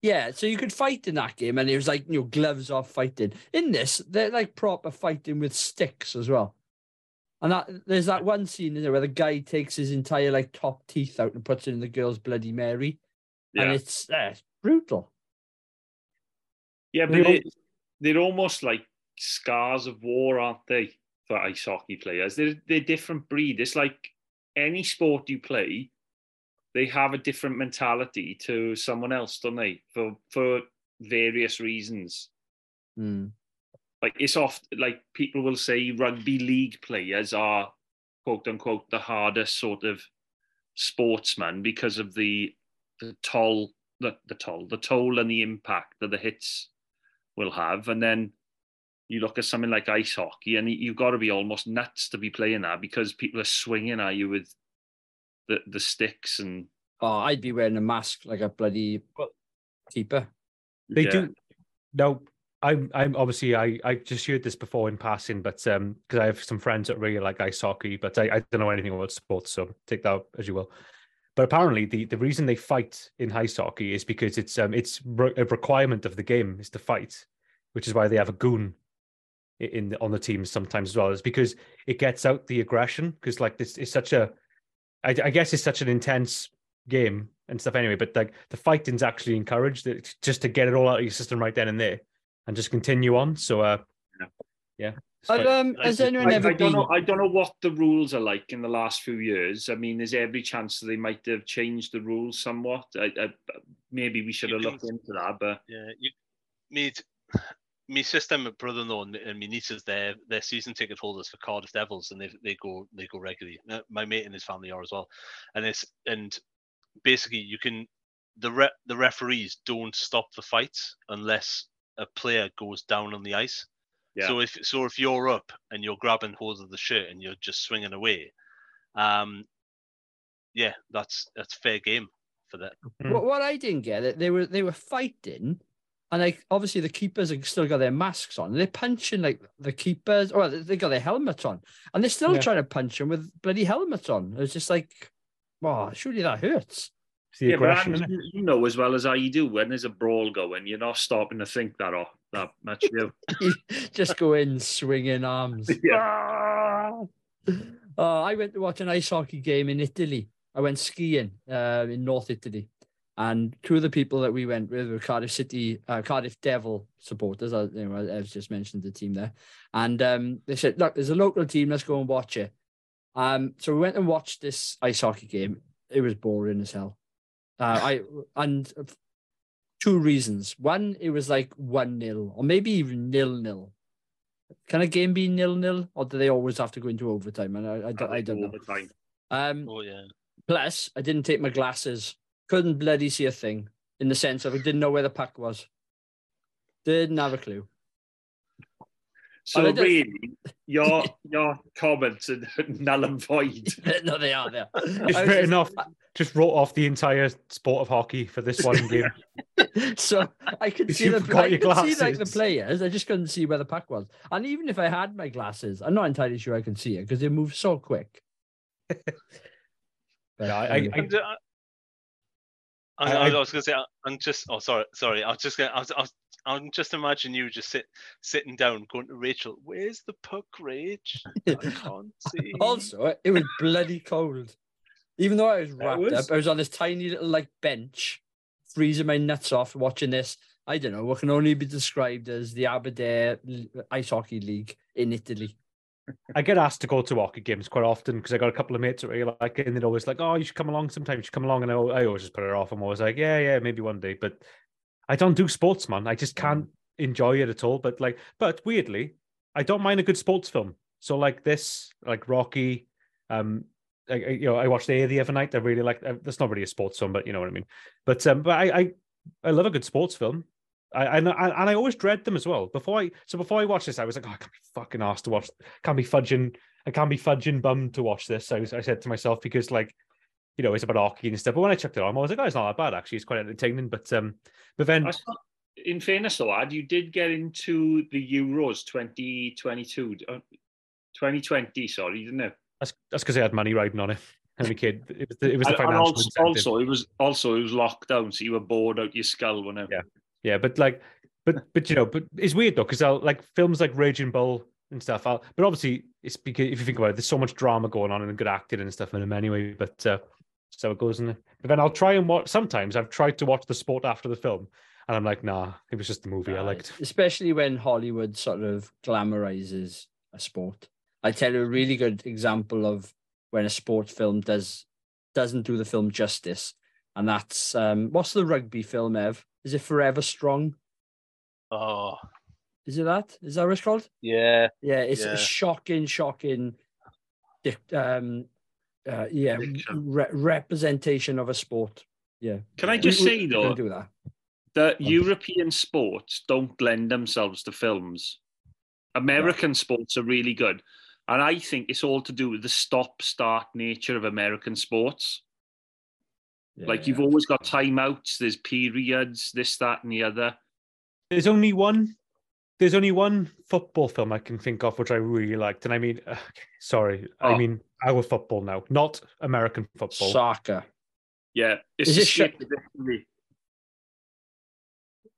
yeah so you could fight in that game and it was like you know gloves off fighting in this they're like proper fighting with sticks as well and that there's that one scene in there where the guy takes his entire like top teeth out and puts it in the girl's bloody mary and it's, uh, it's brutal yeah, They but they, they're almost like scars of war, aren't they? For ice hockey players, they're they're different breed. It's like any sport you play, they have a different mentality to someone else, don't they? For for various reasons. Mm. like it's oft like people will say rugby league players are quote unquote the hardest sort of sportsman because of the the toll the, the toll the toll and the impact that the hits will have and then you look at something like ice hockey and you've got to be almost nuts to be playing that because people are swinging at you with the the sticks and oh i'd be wearing a mask like a bloody keeper They yeah. do. No, I'm. I'm obviously. I. I just heard this before in passing, but um, because I have some friends that really like ice hockey, but I, I don't know anything about sports, so take that as you will. But apparently, the, the reason they fight in ice hockey is because it's um it's re- a requirement of the game is to fight, which is why they have a goon in on the team sometimes as well. Is because it gets out the aggression because like this is such a, I, I guess it's such an intense game and stuff anyway. But like the fighting's actually encouraged it's just to get it all out of your system right then and there, and just continue on. So uh, Yeah. Yeah. it's But, um, I has think- anyone I, ever I been don't know. I don't know what the rules are like in the last few years. I mean, there's every chance that they might have changed the rules somewhat. I, I, maybe we should You have looked into that, but Yeah, you me my sister, my brother-in-law, and and my nieces, they're they're season ticket holders for Cardiff Devils, and they they go they go regularly. Uh, My mate and his family are as well, and it's and basically you can the re, the referees don't stop the fights unless a player goes down on the ice. Yeah, So if so if you're up and you're grabbing hold of the shirt and you're just swinging away, um, yeah, that's that's fair game for that. Mm. What, what I didn't get it, they were they were fighting, and like obviously the keepers have still got their masks on. They're punching like the keepers, or they got their helmets on, and they're still Yeah. trying to punch them with bloody helmets on. It's just like, wow, surely that hurts. It's the Yeah, but aggression. Ange, innit? you know as well as I do when there's a brawl going, you're not stopping to think that off that much. [LAUGHS] You Just go in swinging arms. [LAUGHS] Ah! Uh, I went to watch an ice hockey game in Italy. I went skiing uh, in North Italy, and two of the people that we went with were Cardiff City, uh, Cardiff Devil supporters. I, you know, I, I've just mentioned the team there, and um, they said, "Look, there's a local team. Let's go and watch it." Um, so we went and watched this ice hockey game. It was boring as hell. Uh, I and two reasons. One, it was like one nil, or maybe even nil nil. Can a game be nil nil, or do they always have to go into overtime? And I, I, don't, I don't know. All the time. Um, Oh yeah. plus, I didn't take my glasses. Couldn't bloody see a thing. In the sense of I didn't know where the puck was. Didn't have a clue. So Well, really, your your comments are [LAUGHS] null and void. [LAUGHS] no, they are there. Just I was written just- off, just wrote off the entire sport of hockey for this one game. [LAUGHS] so I could see You the forgot I your could see like the players. I just couldn't see where the puck was. And even if I had my glasses, I'm not entirely sure I can see it because they move so quick. But Yeah, I- I- anyway. Uh, I, I- I, I- I was gonna say, I'm just. Oh, sorry, sorry. I was just gonna. I was, I was, I'm just imagine you just sit, sitting down, going to Rachel. Where's the puck, Rage? I can't [LAUGHS] see. also, it was bloody cold. Even though I was wrapped was? up, I was on this tiny little like bench, freezing my nuts off watching this. I don't know what can only be described as the Aberdare Ice Hockey League in Italy. I get asked to go to hockey games quite often because I got a couple of mates that really like it, and they're always like, "Oh, you should come along sometime. You should come along." And I, I always just put it off. I'm always like, "Yeah, yeah, maybe one day." But I don't do sports, man. I just can't enjoy it at all. But like, but weirdly, I don't mind a good sports film. So like this, like Rocky, um, I, I- you know, I watched Air the other night. I really like. uh, That's not really a sports film, but you know what I mean. But um, but I I, I love a good sports film. I, I and I and I always dread them as well. Before I so before I watched this, I was like, oh, I can't be fucking asked to watch. Can't be fudging. I can't be fudging bummed to watch this. I was, I said to myself because like, you know, it's about hockey and stuff. But when I checked it on, I was like, oh, it's not that bad actually. It's quite entertaining. But um, but then in fairness, though, lad, you did get into the Euros 2022, uh, 2020, sorry, didn't it? that's that's because I had money riding on it. And kid, it was the, it was the And- and financial also, also, it was also it was lockdown, so you were bored out your skull, it? Yeah. Yeah, but like, but but you know, but it's weird though because I'll like films like Raging Bull and stuff. I'll, but obviously, it's because if you think about it, there's so much drama going on and good acting and stuff in them anyway. But uh, so it goes in. But then I'll try and watch. Sometimes I've tried to watch the sport after the film, and I'm like, nah, it was just the movie I liked. especially when Hollywood sort of glamorizes a sport. I tell you a really good example of when a sports film does doesn't do the film justice, and that's um, what's the rugby film? Ev is it Forever Strong? Oh Is it that? Is that what it's called? yeah. Yeah, it's Yeah. a shocking, shocking, um, uh, yeah, re- representation of a sport. Yeah, Can I just we- say we're though gonna do that. that European sports don't lend themselves to films. American sports are really good, and I think it's all to do with the stop-start nature of American sports. Like you've Yeah. always got timeouts, there's periods, this, that, and the other. There's only one. There's only one football film I can think of which I really liked, and I mean, uh, sorry, I Oh. mean our football now, not American football. soccer. Yeah, it's Is the it sh- shape of victory.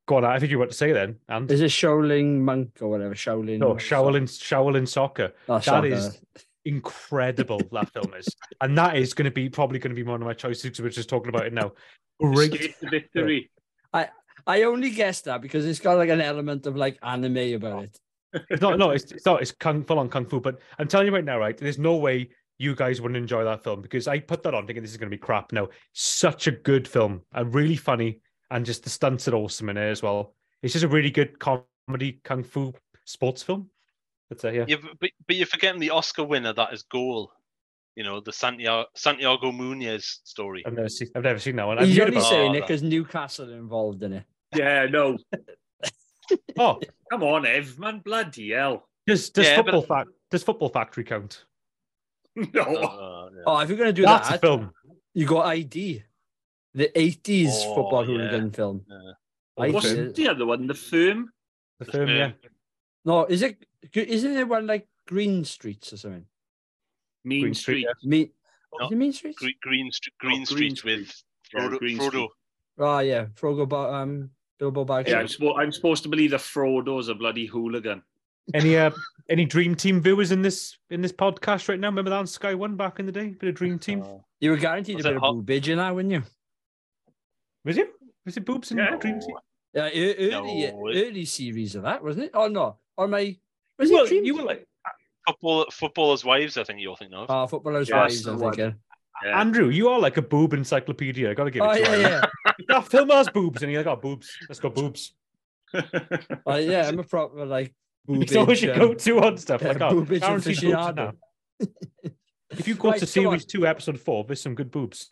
Go on, I think you want to say then, and Is it Shaolin monk or whatever? Shaolin. no, Shaolin Shaolin soccer. Oh, That soccer. is incredible. that film is, and that is going to be probably going to be one of my choices because we're just talking about it now. Great. Escape victory. I only guessed that because it's got like an element of like anime about it. It's not, no, it's, it's not. It's kung full on kung fu. But I'm telling you right now, right? There's no way you guys wouldn't enjoy that film because I put that on thinking this is going to be crap. No, such a good film and really funny, and just the stunts are awesome in it as well. It's just a really good comedy kung fu sports film. That's it. Yeah. Yeah, but- but, but you're forgetting the Oscar winner that is Goal. You know, the Santiago Santiago Munez story. I've never seen. I've never seen that one. I've He's heard only saying it ah. because Newcastle are involved in it. Yeah, no. [LAUGHS] Oh, Come on, Ev, man. Bloody hell. does does Yeah, but- football fact does football factory count? [LAUGHS] No. Uh, yeah. Oh, if you're gonna do That's that, a film. you got ID, the '80s Oh, football yeah. hooligan film. Yeah. I What's think- the other one? The firm? The The film, yeah. No, is it? Isn't it one like Green Streets or something? Mean Green Street, Street. yeah. Mean, No, is it Mean Streets? Green, Green, Street, Green Green Street with Yeah, Frodo. green Frodo. screen. Oh yeah, Frogo, Ba- um, Bilbo Baggins. Yeah, I'm, spo- I'm supposed to believe that Frodo's a bloody hooligan. Any uh, any Dream Team viewers in this in this podcast right now? Remember that on Sky One back in the day? Bit of Dream Team. Uh, You were guaranteed a Was bit it of hot? boobage in that, weren't you? Was it? Was it boobs in Yeah. Dream Team? Yeah, early No, it- early series of that, wasn't it? Oh no, or my was Well, it Dream you Team? were like Football, footballers' wives. I think you're thinking of. Oh, footballers' Yeah, wives, I'm the one. thinking. Yeah. Andrew. You are like a boob encyclopedia. I gotta give it Oh to yeah, you. yeah. [LAUGHS] That film has boobs, and you're like, oh, boobs. Let's go boobs. [LAUGHS] Oh yeah, I'm a proper like [LAUGHS] It's always your um, go-to on stuff. Like, oh, guaranteed boobs now. If you go Right, to come on. series two, episode four, there's some good boobs.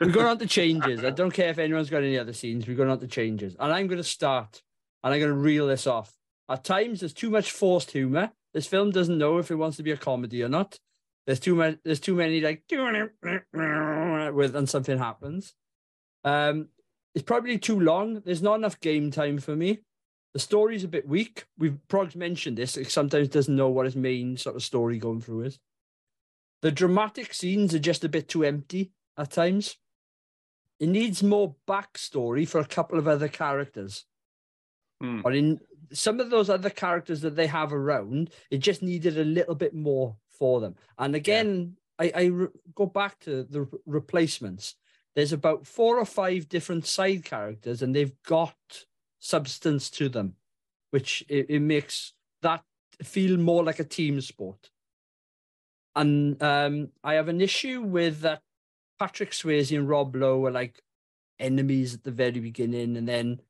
We're going on to changes. I don't care if anyone's got any other scenes. We're going on to changes. And I'm going to start and I'm going to reel this off. At times, there's too much forced humor. This film doesn't know if it wants to be a comedy or not. There's too many, there's too many like with and something happens. Um, it's probably too long. There's not enough game time for me. The story's a bit weak. We've Prog's mentioned this. It sometimes doesn't know what his main sort of story going through is. The dramatic scenes are just a bit too empty at times. It needs more backstory for a couple of other characters. Hmm. Or in some of those other characters that they have around, it just needed a little bit more for them. And again, I, I re- go back to the re- replacements. There's about four or five different side characters, and they've got substance to them, which it, it makes that feel more like a team sport. And um, I have an issue with that Patrick Swayze and Rob Lowe are like enemies at the very beginning, and then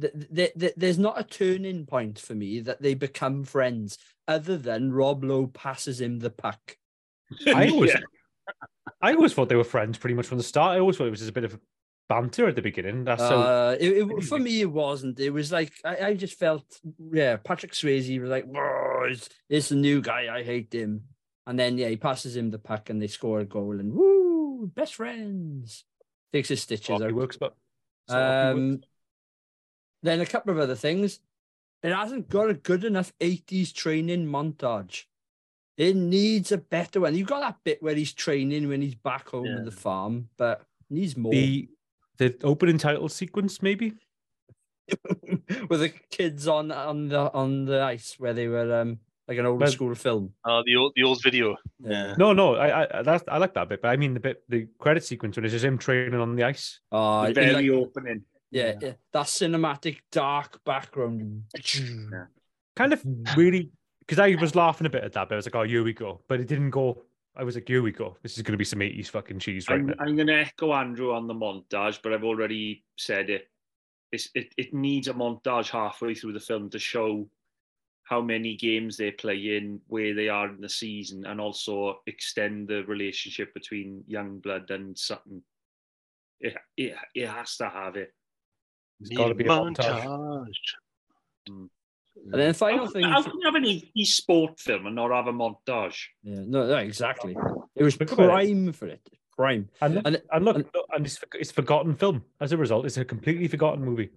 th- th- th- there's not a turning point for me that they become friends, other than Rob Lowe passes him the puck. I [LAUGHS] always, Yeah. I always thought they were friends pretty much from the start. I always thought it was just a bit of banter at the beginning. That's so. Uh, it, it- for me, it wasn't. It was like I, I just felt, yeah, Patrick Swayze was like, "Whoa, it's, it's the new guy. I hate him." And then yeah, he passes him the puck, and they score a goal, and woo, best friends. Takes his stitches Hockey out. works, but so hockey works. Um, then a couple of other things. It hasn't got a good enough 80s training montage. It needs a better one. You've got that bit where he's training when he's back home in Yeah. the farm, but needs more. the the opening title sequence, maybe. [LAUGHS] with the kids on on the on the ice where they were um like an old Well- school film. Uh, the old, the old video. Yeah. No, no, I I that's, I like that bit, but I mean the bit the credit sequence when it's just him training on the ice. Oh, The very like- opening. Yeah, yeah, that cinematic dark background. Kind of really because I was laughing a bit at that, but I was like, oh, here we go. But it didn't go. I was like, here we go. This is going to be some 80s fucking cheese right I'm, now. I'm going to echo Andrew on the montage, but I've already said it. It's, it. It needs a montage halfway through the film to show how many games they play in, where they are in the season, and also extend the relationship between Youngblood and Sutton. It, it, it has to have it. It's got to be a montage. Mm. And then the final How, thing. how can you have an e sport film and not have a montage? Yeah, no, no, exactly. It was Think about it. prime for it. Prime. And, And- and, look, and- look, and it's, it's forgotten film as a result. It's a completely forgotten movie.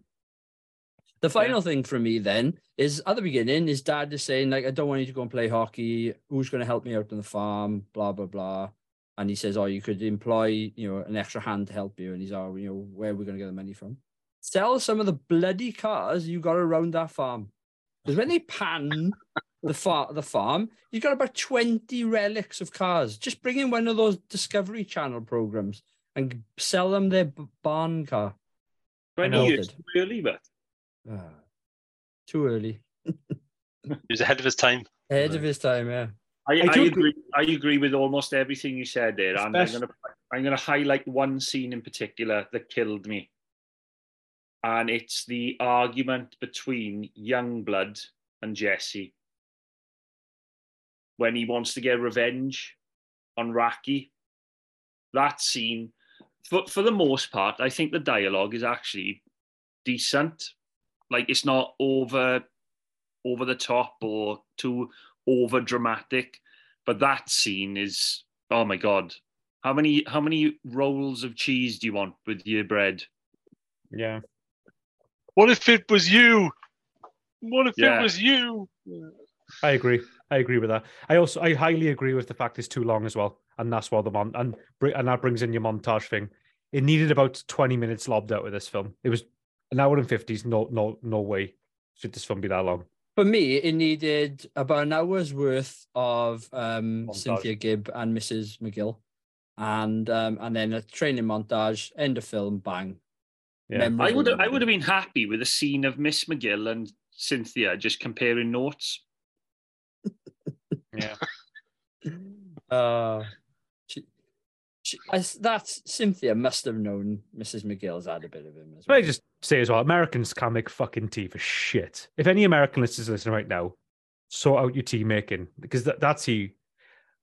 The final thing for me then is at the beginning, his dad is saying, like, I don't want you to go and play hockey. Who's going to help me out on the farm? Blah, blah, blah. And he says, Oh, you could employ, you know, an extra hand to help you. And he's, Oh, you know, where are we going to get the money from? Sell some of the bloody cars you got around that farm. Because when they pan the, far- the farm, you've got about 20 relics of cars. Just bring in one of those Discovery Channel programs and sell them their b- barn car. Twenty years too early, but Ah, too early. [LAUGHS] He was ahead of his time. Ahead of his time, yeah. I, I I, do agree. I agree with almost everything you said there, and I'm Especially- going to I'm going to highlight one scene in particular that killed me, and it's the argument between Youngblood and Jesse when he wants to get revenge on Racki. That scene, for for the most part, I think the dialogue is actually decent. Like it's not over over the top or too over dramatic but that scene is oh my god how many how many rolls of cheese do you want with your bread Yeah. What if it was you? What if Yeah. it was you? I agree. I agree with that. I also I highly agree with the fact it's too long as well, and that's why the mon and and that brings in your montage thing. it needed about 20 minutes lobbed out of this film. It was an hour and 50s. No, no, no way should this film be that long. For me, it needed about an hour's worth of um, Cynthia Gibb and Mrs. McGill, and um, and then a training montage, end of film, bang. Yeah. I Memorable would I would have been happy with a scene of Miss McGill and Cynthia just comparing notes. Yeah. [LAUGHS] Uh, she, she, I, that's Cynthia must have known Mrs. McGill's had a bit of him as well. I well. just say as well, Americans can't make fucking tea for shit. If any American listeners are listening right now, sort out your tea making because that, that's he.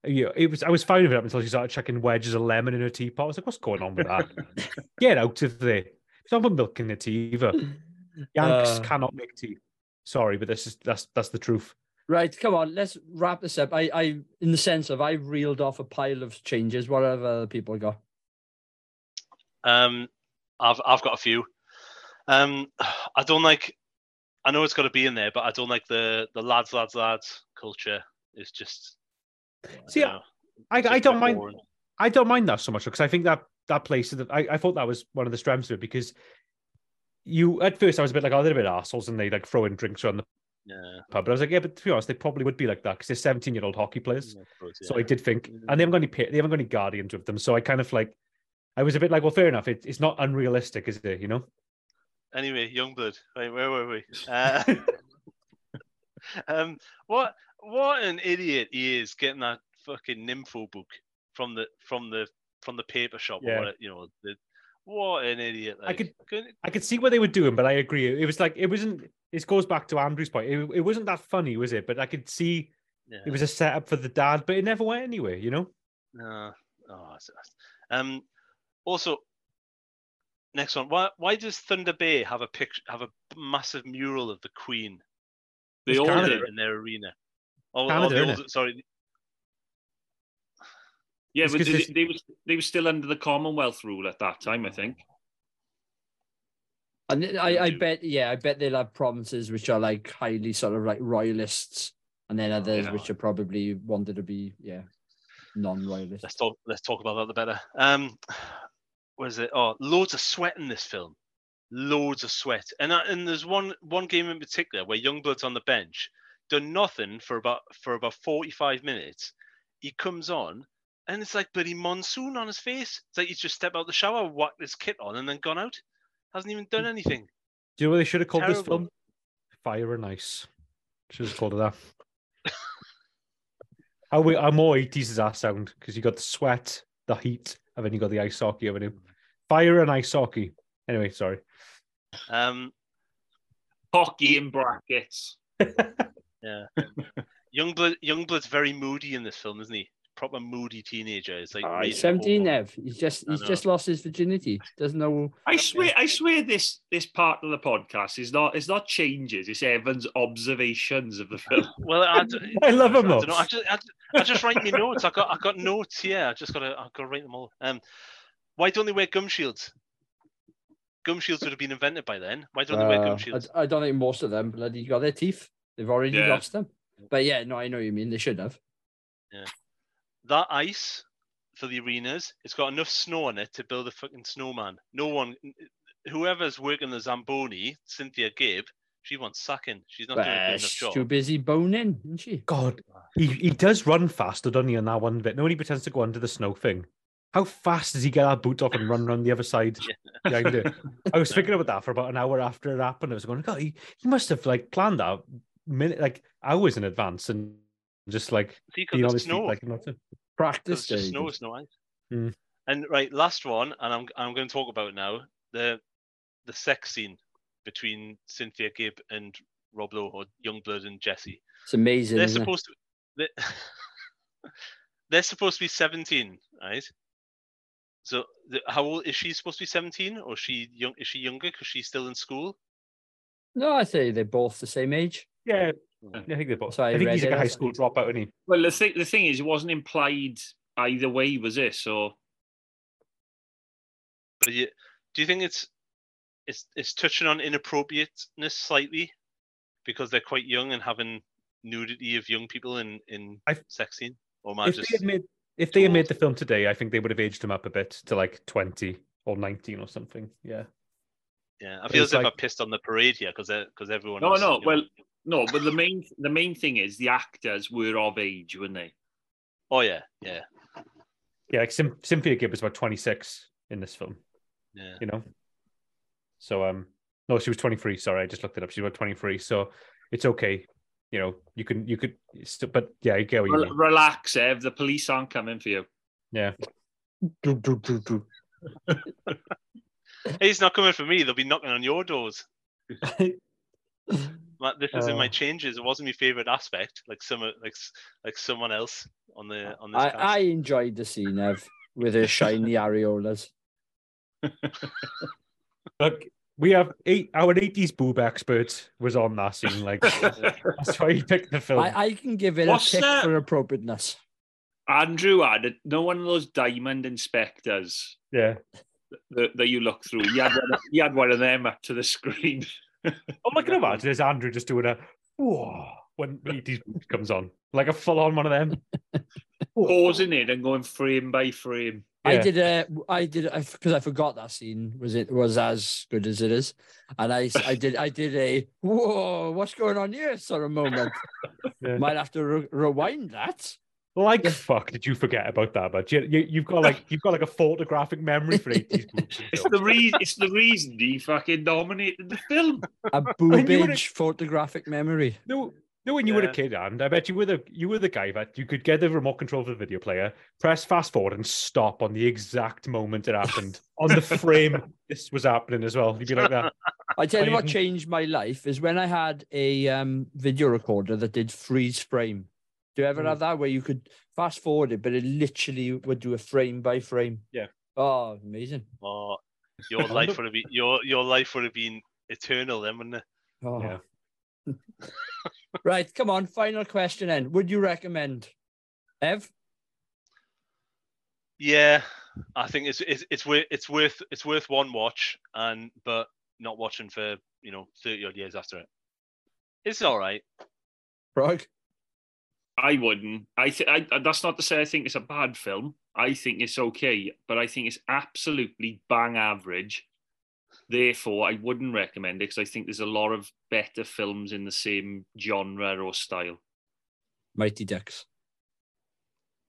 Yeah, it was. I was fine with it up until she started chucking wedges of lemon in her teapot. I was like, "What's going on with that? [LAUGHS] Get out of there! It's not put milk the tea either. [LAUGHS] Yanks Uh, cannot make tea. Sorry, but this is that's that's the truth. Right, come on, let's wrap this up. I, I, in the sense of, I reeled off a pile of changes. What have other people got? Um, I've I've got a few. Um, I don't like. I know it's got to be in there, but I don't like the the lads, lads, lads culture. It's just. See, you know, I, I don't quite mind. boring. I don't mind that so much because I think that that place. That I, I thought that was one of the strengths of it because you at first I was a bit like, oh, they're a bit assholes and they like throw in drinks around the Yeah. pub. But I was like, yeah, but to be honest, they probably would be like that because they're 17 year old hockey players. I suppose, So. I did think, and they haven't got any they haven't got any guardians with them. So I kind of like, I was a bit like, well, fair enough. It, it's not unrealistic, is it? You know? Anyway, Youngblood. Right, where were we? [LAUGHS] Uh, [LAUGHS] um, what what an idiot he is getting that fucking nympho book from the from the from the paper shop Yeah. what you know. The, what an idiot! I could- couldn't- I could see what they were doing, but I agree. It was like it wasn't. It goes back to Andrew's point. It, it wasn't that funny, was it? But I could see yeah. it was a setup for the dad, but it never went anywhere. You know? No. Oh, it's- it's- um. Also, next one. Why why does Thunder Bay have a picture have a massive mural of the Queen They all Canada. did. in their arena? Oh, Canada, oh, the old, sorry. Yeah, It's but 'cause they, this- they was they were still under the Commonwealth rule at that time, I think. And I, I bet, yeah, I bet they'll have provinces which are like highly sort of like royalists, and then others yeah. which are probably wanted to be, yeah, non-royalist. Let's talk. Let's talk about that the better. Um, was it? Oh, loads of sweat in this film. Loads of sweat, and I, and there's one one game in particular where Youngblood's on the bench, done nothing for about for about 45 minutes. He comes on, and it's like bloody monsoon on his face. It's like he's just stepped out the shower, whacked his kit on, and then gone out. Hasn't even done anything. Do you know what they should have called this film? Fire and Ice. Should have called it that. [LAUGHS] how, we, how more 80s does that sound? Because you got the sweat, the heat, and then you got the ice hockey, haven't you? Fire and ice hockey. Anyway, sorry. Um, Hockey in brackets. [LAUGHS] yeah. Youngblood Youngblood's very moody in this film, isn't he? Proper moody teenager. It's like Ah, really he's 17, horrible. Ev. He's just he's just lost his virginity. Doesn't know. I swear, I swear, this this part of the podcast is not it's not changes. It's Evan's observations of the film. [LAUGHS] Well, I, d- [LAUGHS] I love him, I, though. don't. I just, I, I just write my notes. I got, I got notes here. I just got to, I got to write them all. Um, why don't they wear gum shields? Gum shields would have been invented by then. Why don't they wear Uh, gum shields? I, I don't think most of them bloody got their teeth. They've already Yeah. lost them. But yeah, no, I know what you mean. They should have. That ice for the arenas, it's got enough snow on it to build a fucking snowman. No one, whoever's working the Zamboni, Cynthia Gibb, she wants sacking. She's not doing a Well, good enough she's job. too busy boning, isn't she? God, he, he does run faster, doesn't he, on that one bit? Nobody pretends to go under the snow thing. How fast does he get that boot off and run around the other side [LAUGHS] behind it? I was thinking about that for about an hour after it happened. I was going, God, he, he must have like planned that minute, like hours in advance and just like See, being on because his the feet snow. like not to. Because Practice. it's just snow, go. it's no ice. Mm. And right, last one, and I'm I'm going to talk about it now the the sex scene between Cynthia Gibb and Rob Lowe or Youngblood and Jesse. It's amazing. They're isn't it? supposed to they, [LAUGHS] they're supposed to be 17, right? So the, how old is she supposed to be 17 or is she young? Is she younger because she's still in school? No, I say they're both the same age. Yeah, I think they both. So I I think he's like a high school dropout, isn't he? well, the thing the thing is, it wasn't implied either way, was it? So But you, do you think it's it's it's touching on inappropriateness slightly because they're quite young and having nudity of young people in in I- sex scene? Or am If just they had made if they had made the film today, I think they would have aged him up a bit to like twenty or 19 or something. Yeah. Yeah, I feel as if I pissed on the parade here because because everyone. No, was, no. you know- Well, no. But the main the main thing is the actors were of age, weren't they? oh yeah, yeah, Yeah, like Sim- Cynthia Gibb was about 26 in this film, yeah. you know? So, um, no, she was 23. Sorry, I just looked it up. She was 23. So it's okay. You know, you can, you could, st- but yeah, I get what you Rel- mean. relax, Ev. The police aren't coming for you. Yeah. Do, do, do, do. Hey, it's not coming for me. They'll be knocking on your doors. [LAUGHS] Ma- This is in my Oh. changes. It wasn't my favorite aspect, like some like like someone else on the on this I, cast. I enjoyed the scene of with her shiny [LAUGHS] areolas. [LAUGHS] Look, we have eight, our 80s boob expert was on that scene. Like, [LAUGHS] that's why he picked the film. I, I can give it What's a tick that? for appropriateness. Andrew had a- no one of those diamond inspectors yeah. that, that you look through. You had, one, he had one of them up to the screen. Oh, I can imagine there's Andrew just doing a whoa when 80s boobs comes on, like a full on one of them. [LAUGHS] pausing it and going frame by frame. I did a, I did because I forgot that scene was it was as good as it is, and I, I did, I did a whoa, what's going on here sort of moment. [LAUGHS] Yeah. Might have to re- rewind that. Like fuck, did you forget about that? But you, you, you've got like you've got like a photographic memory for 80s [LAUGHS] boobs. It's the reason. It's the reason he fucking dominated the film. A [LAUGHS] you would've- boobage photographic memory. No, no, when you were a kid, and I bet you were the you were the guy that you could get the remote control of the video player, press fast forward, and stop on the exact moment it happened [LAUGHS] on the frame. This was happening as well. You'd be like that. I tell you what changed my life is when I had a um, video recorder that did freeze frame. Do you ever Mm. have that where you could fast forward it, but it literally would do a frame by frame? Yeah. Oh, amazing. Oh, your [LAUGHS] life would have been your your life would have been eternal then, wouldn't it? Oh. Yeah. [LAUGHS] right, come on. Final question then. Would you recommend? Ev? Yeah, I think it's it's it's worth it's worth it's worth one watch, and but not watching for you know thirty odd years after it. It's all right. Prog? I wouldn't. I, th- I that's not to say I think it's a bad film. I think it's okay, but I think it's absolutely bang average. Therefore, I wouldn't recommend it because I think there's a lot of better films in the same genre or style. Mighty Ducks.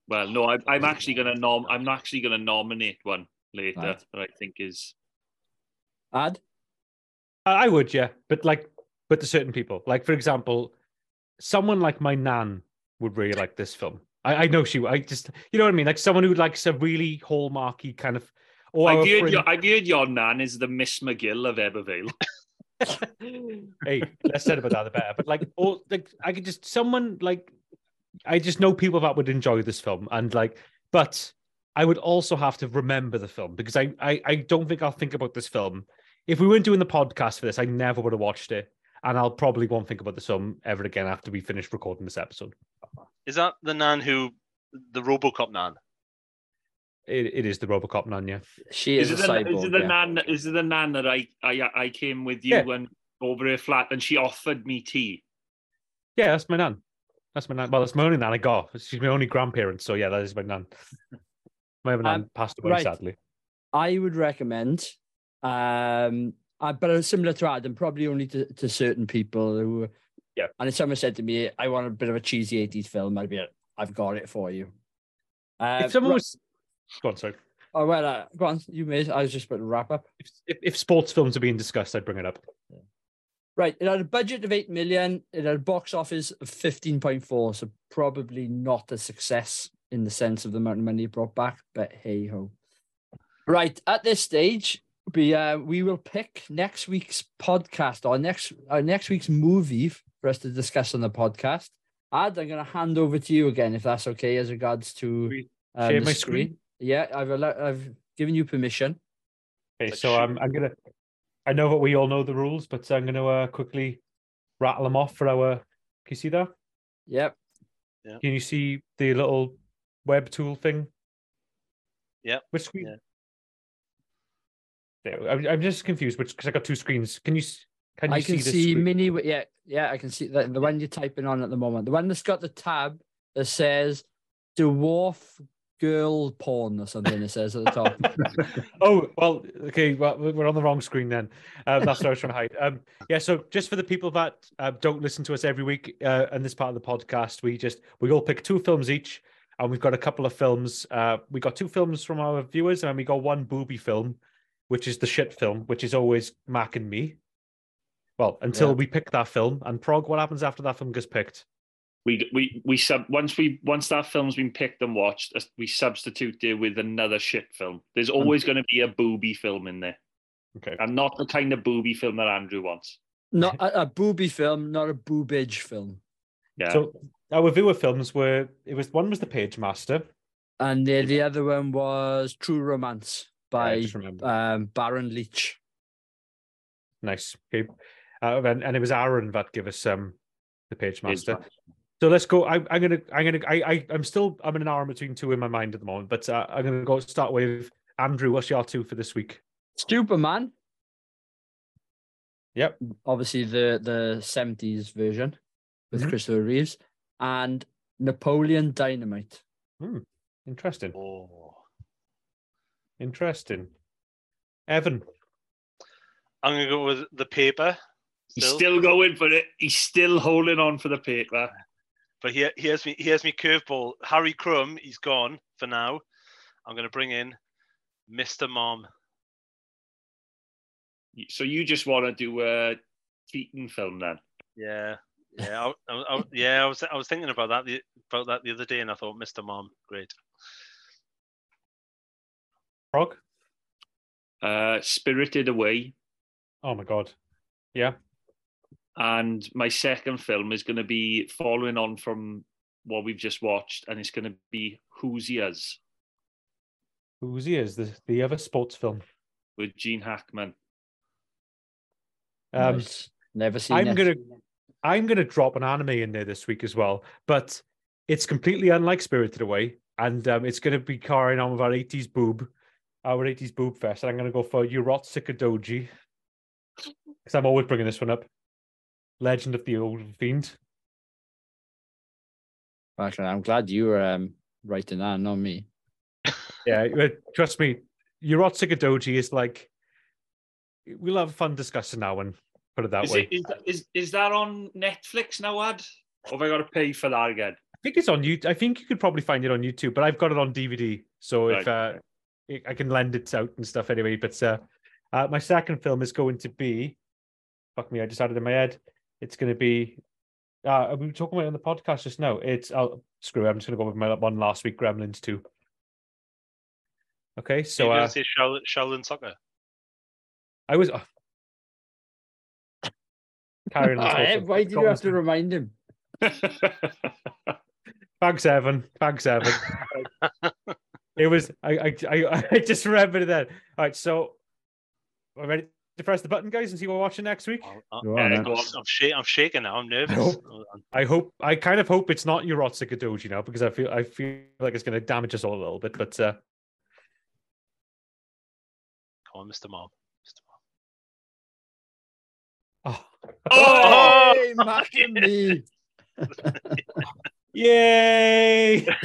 Well, no, I, I'm actually gonna nom. I'm actually gonna nominate one later Right. that I think is. Ad? I I would, yeah, but like, but to certain people, like for example, someone like my nan would really like this film. I, I know she. I just, you know what I mean, like someone who likes a really hallmarky kind of. Our heard, friend- your, I've heard your nan is the Miss McGill of Ebervale. [LAUGHS] [LAUGHS] hey, less said about that, the better. But like, or like, I could just someone like, I just know people that would enjoy this film, and like, but I would also have to remember the film because I, I, I don't think I'll think about this film if we weren't doing the podcast for this. I never would have watched it, and I'll probably won't think about this film ever again after we finish recording this episode. Is that the nan who the RoboCop nan? It, it is the RoboCop nan, yeah. She Is is, it, the, cyborg. is it the yeah. nan? Is it the nan that I I I came with you Yeah. and over her flat and she offered me tea? Yeah, that's my nan. That's my nan. Well, that's my only nan I got. She's my only grandparent, so yeah, that is my nan. My other nan Um, passed away right. sadly. I would recommend, um, uh, but similar to Adam, probably only to, to certain people who. Yeah. And if someone said to me, "I want a bit of a cheesy '80s film," I'd be like, "I've got it for you." Uh, if someone was, go on, sorry. oh well, uh, go on. You may. I was just about to wrap up. If, if, if sports films are being discussed, I'd bring it up. Right, it had a budget of eight million. It had a box office of fifteen point four, so probably not a success in the sense of the amount of money it brought back. But hey ho. Right at this stage, we uh, we will pick next week's podcast or next uh, next week's movie for us to discuss on the podcast. Ad, I'm going to hand over to you again, if that's okay, as regards to um, share the my screen. screen? Yeah, I've allo- I've given you permission. Okay, so. I'm I'm gonna. I know that we all know the rules, but I'm gonna uh, quickly rattle them off for our. Can you see that? Yep. Can you see the little web tool thing? Yep, Which screen? yeah. There, I'm, I'm just confused, which because I got two screens. Can you s- can you I can see, see, mini. Yeah, yeah, I can see the, the one you're typing on at the moment. The one that's got the tab that says "Dwarf girl porn or something. It says at the top. [LAUGHS] [LAUGHS] Oh well, okay. Well, we're on the wrong screen then. Um, that's what I was trying to hide. Um, yeah. So just for the people that uh, don't listen to us every week uh, in this part of the podcast, we just we all pick two films each, and we've got a couple of films. Uh, we got two films from our viewers, and we got one booby film, which is the shit film, which is always Mac and me. Well, until Yeah. we pick that film, and prog. What happens after that film gets picked? We we we sub once we once that film's been picked and watched, we substitute it with another shit film. There's always going to be a booby film in there, Okay. and not the kind of booby film that Andrew wants. Not a, a booby film, not a boobage film. Yeah, So our viewer films were it was one was the Pagemaster. And the, the other one was True Romance by just um, Baron Leach. Nice. Okay. Uh, and, and it was Aaron that gave us um the Page Page Master. Master. So let's go. I, I'm gonna. I'm gonna. I, I. I'm still. I'm in an hour between two in my mind at the moment. But uh, I'm gonna go start with Andrew. What's your two for this week? Superman. Yep. Obviously the the 70s version with Mhm. Christopher Reeves and Napoleon Dynamite. Hmm. Interesting. Oh. Interesting. Evan. I'm gonna go with the paper. He's still going for it. He's still holding on for the paper. But here, here's me. Here's me curveball. Harry Crumb, he's gone for now. I'm gonna bring in Mr. Mom. So you just want to do a Keaton film then? Yeah, yeah, I, I, I, yeah. I was, I was thinking about that the, about that the other day, and I thought Mr. Mom, great. Prog. Uh, Spirited Away, Oh my god. Yeah. And my second film is going to be following on from what we've just watched, and it's going to be Hoosiers Who's he is the the other sports film. with Gene Hackman. Um, Nice. Never seen I'm it. gonna I'm gonna drop an anime in there this week as well, but it's completely unlike Spirited Away, and um, it's gonna be carrying on with our 80s boob, our 80s boob fest, and I'm gonna go for Urotsukidoji because I'm always bringing this one up. Legend of the Old Fiend. Actually, I'm glad you were um, writing that, not me. Yeah, uh, trust me, Urotsukidoji is like we'll have fun discussing that one. Put it that Is, way. it, is, is, is that on Netflix now, Ad? Or have I got to pay for that again? I think it's on YouTube. I think you could probably find it on YouTube, but I've got it on DVD, so if uh, I- I can lend it out and stuff anyway. But uh, uh, my second film is going to be, fuck me, I just had it in my head. It's going to be. Uh, we were talking about it on the podcast just now. It's I'll screw it. I'm just going to go with my one last week, Gremlins two. Okay, So so you're uh, gonna say Shaolin, Shaolin Soccer. I was uh, carrying on. Oh, [LAUGHS] eh, why did you have to remind him? [LAUGHS] Thanks, Evan. Thanks, Evan. it was I I I, [LAUGHS] I just remembered that. All right, so are we ready to press the button, guys, and see what we're watching next week? I'm, Go on, go I'm, shak- I'm shaking now. I'm nervous. hope- I hope I kind of hope it's not Urotsukidoji now because I feel I feel like it's going to damage us all a little bit. But uh, Come on, Mr. Mom. Mr. Mom. oh, Oh! Hey, [LAUGHS] Mac and me. [LAUGHS] yay! [LAUGHS]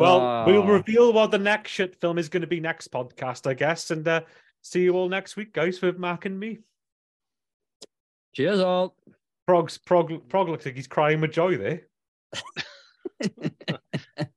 Well, we'll reveal what the next shit film is going to be next podcast, I guess, and uh, see you all next week, guys, with Mac and me. Cheers, all. Prog's Prog Prog looks like he's crying with joy there. [LAUGHS]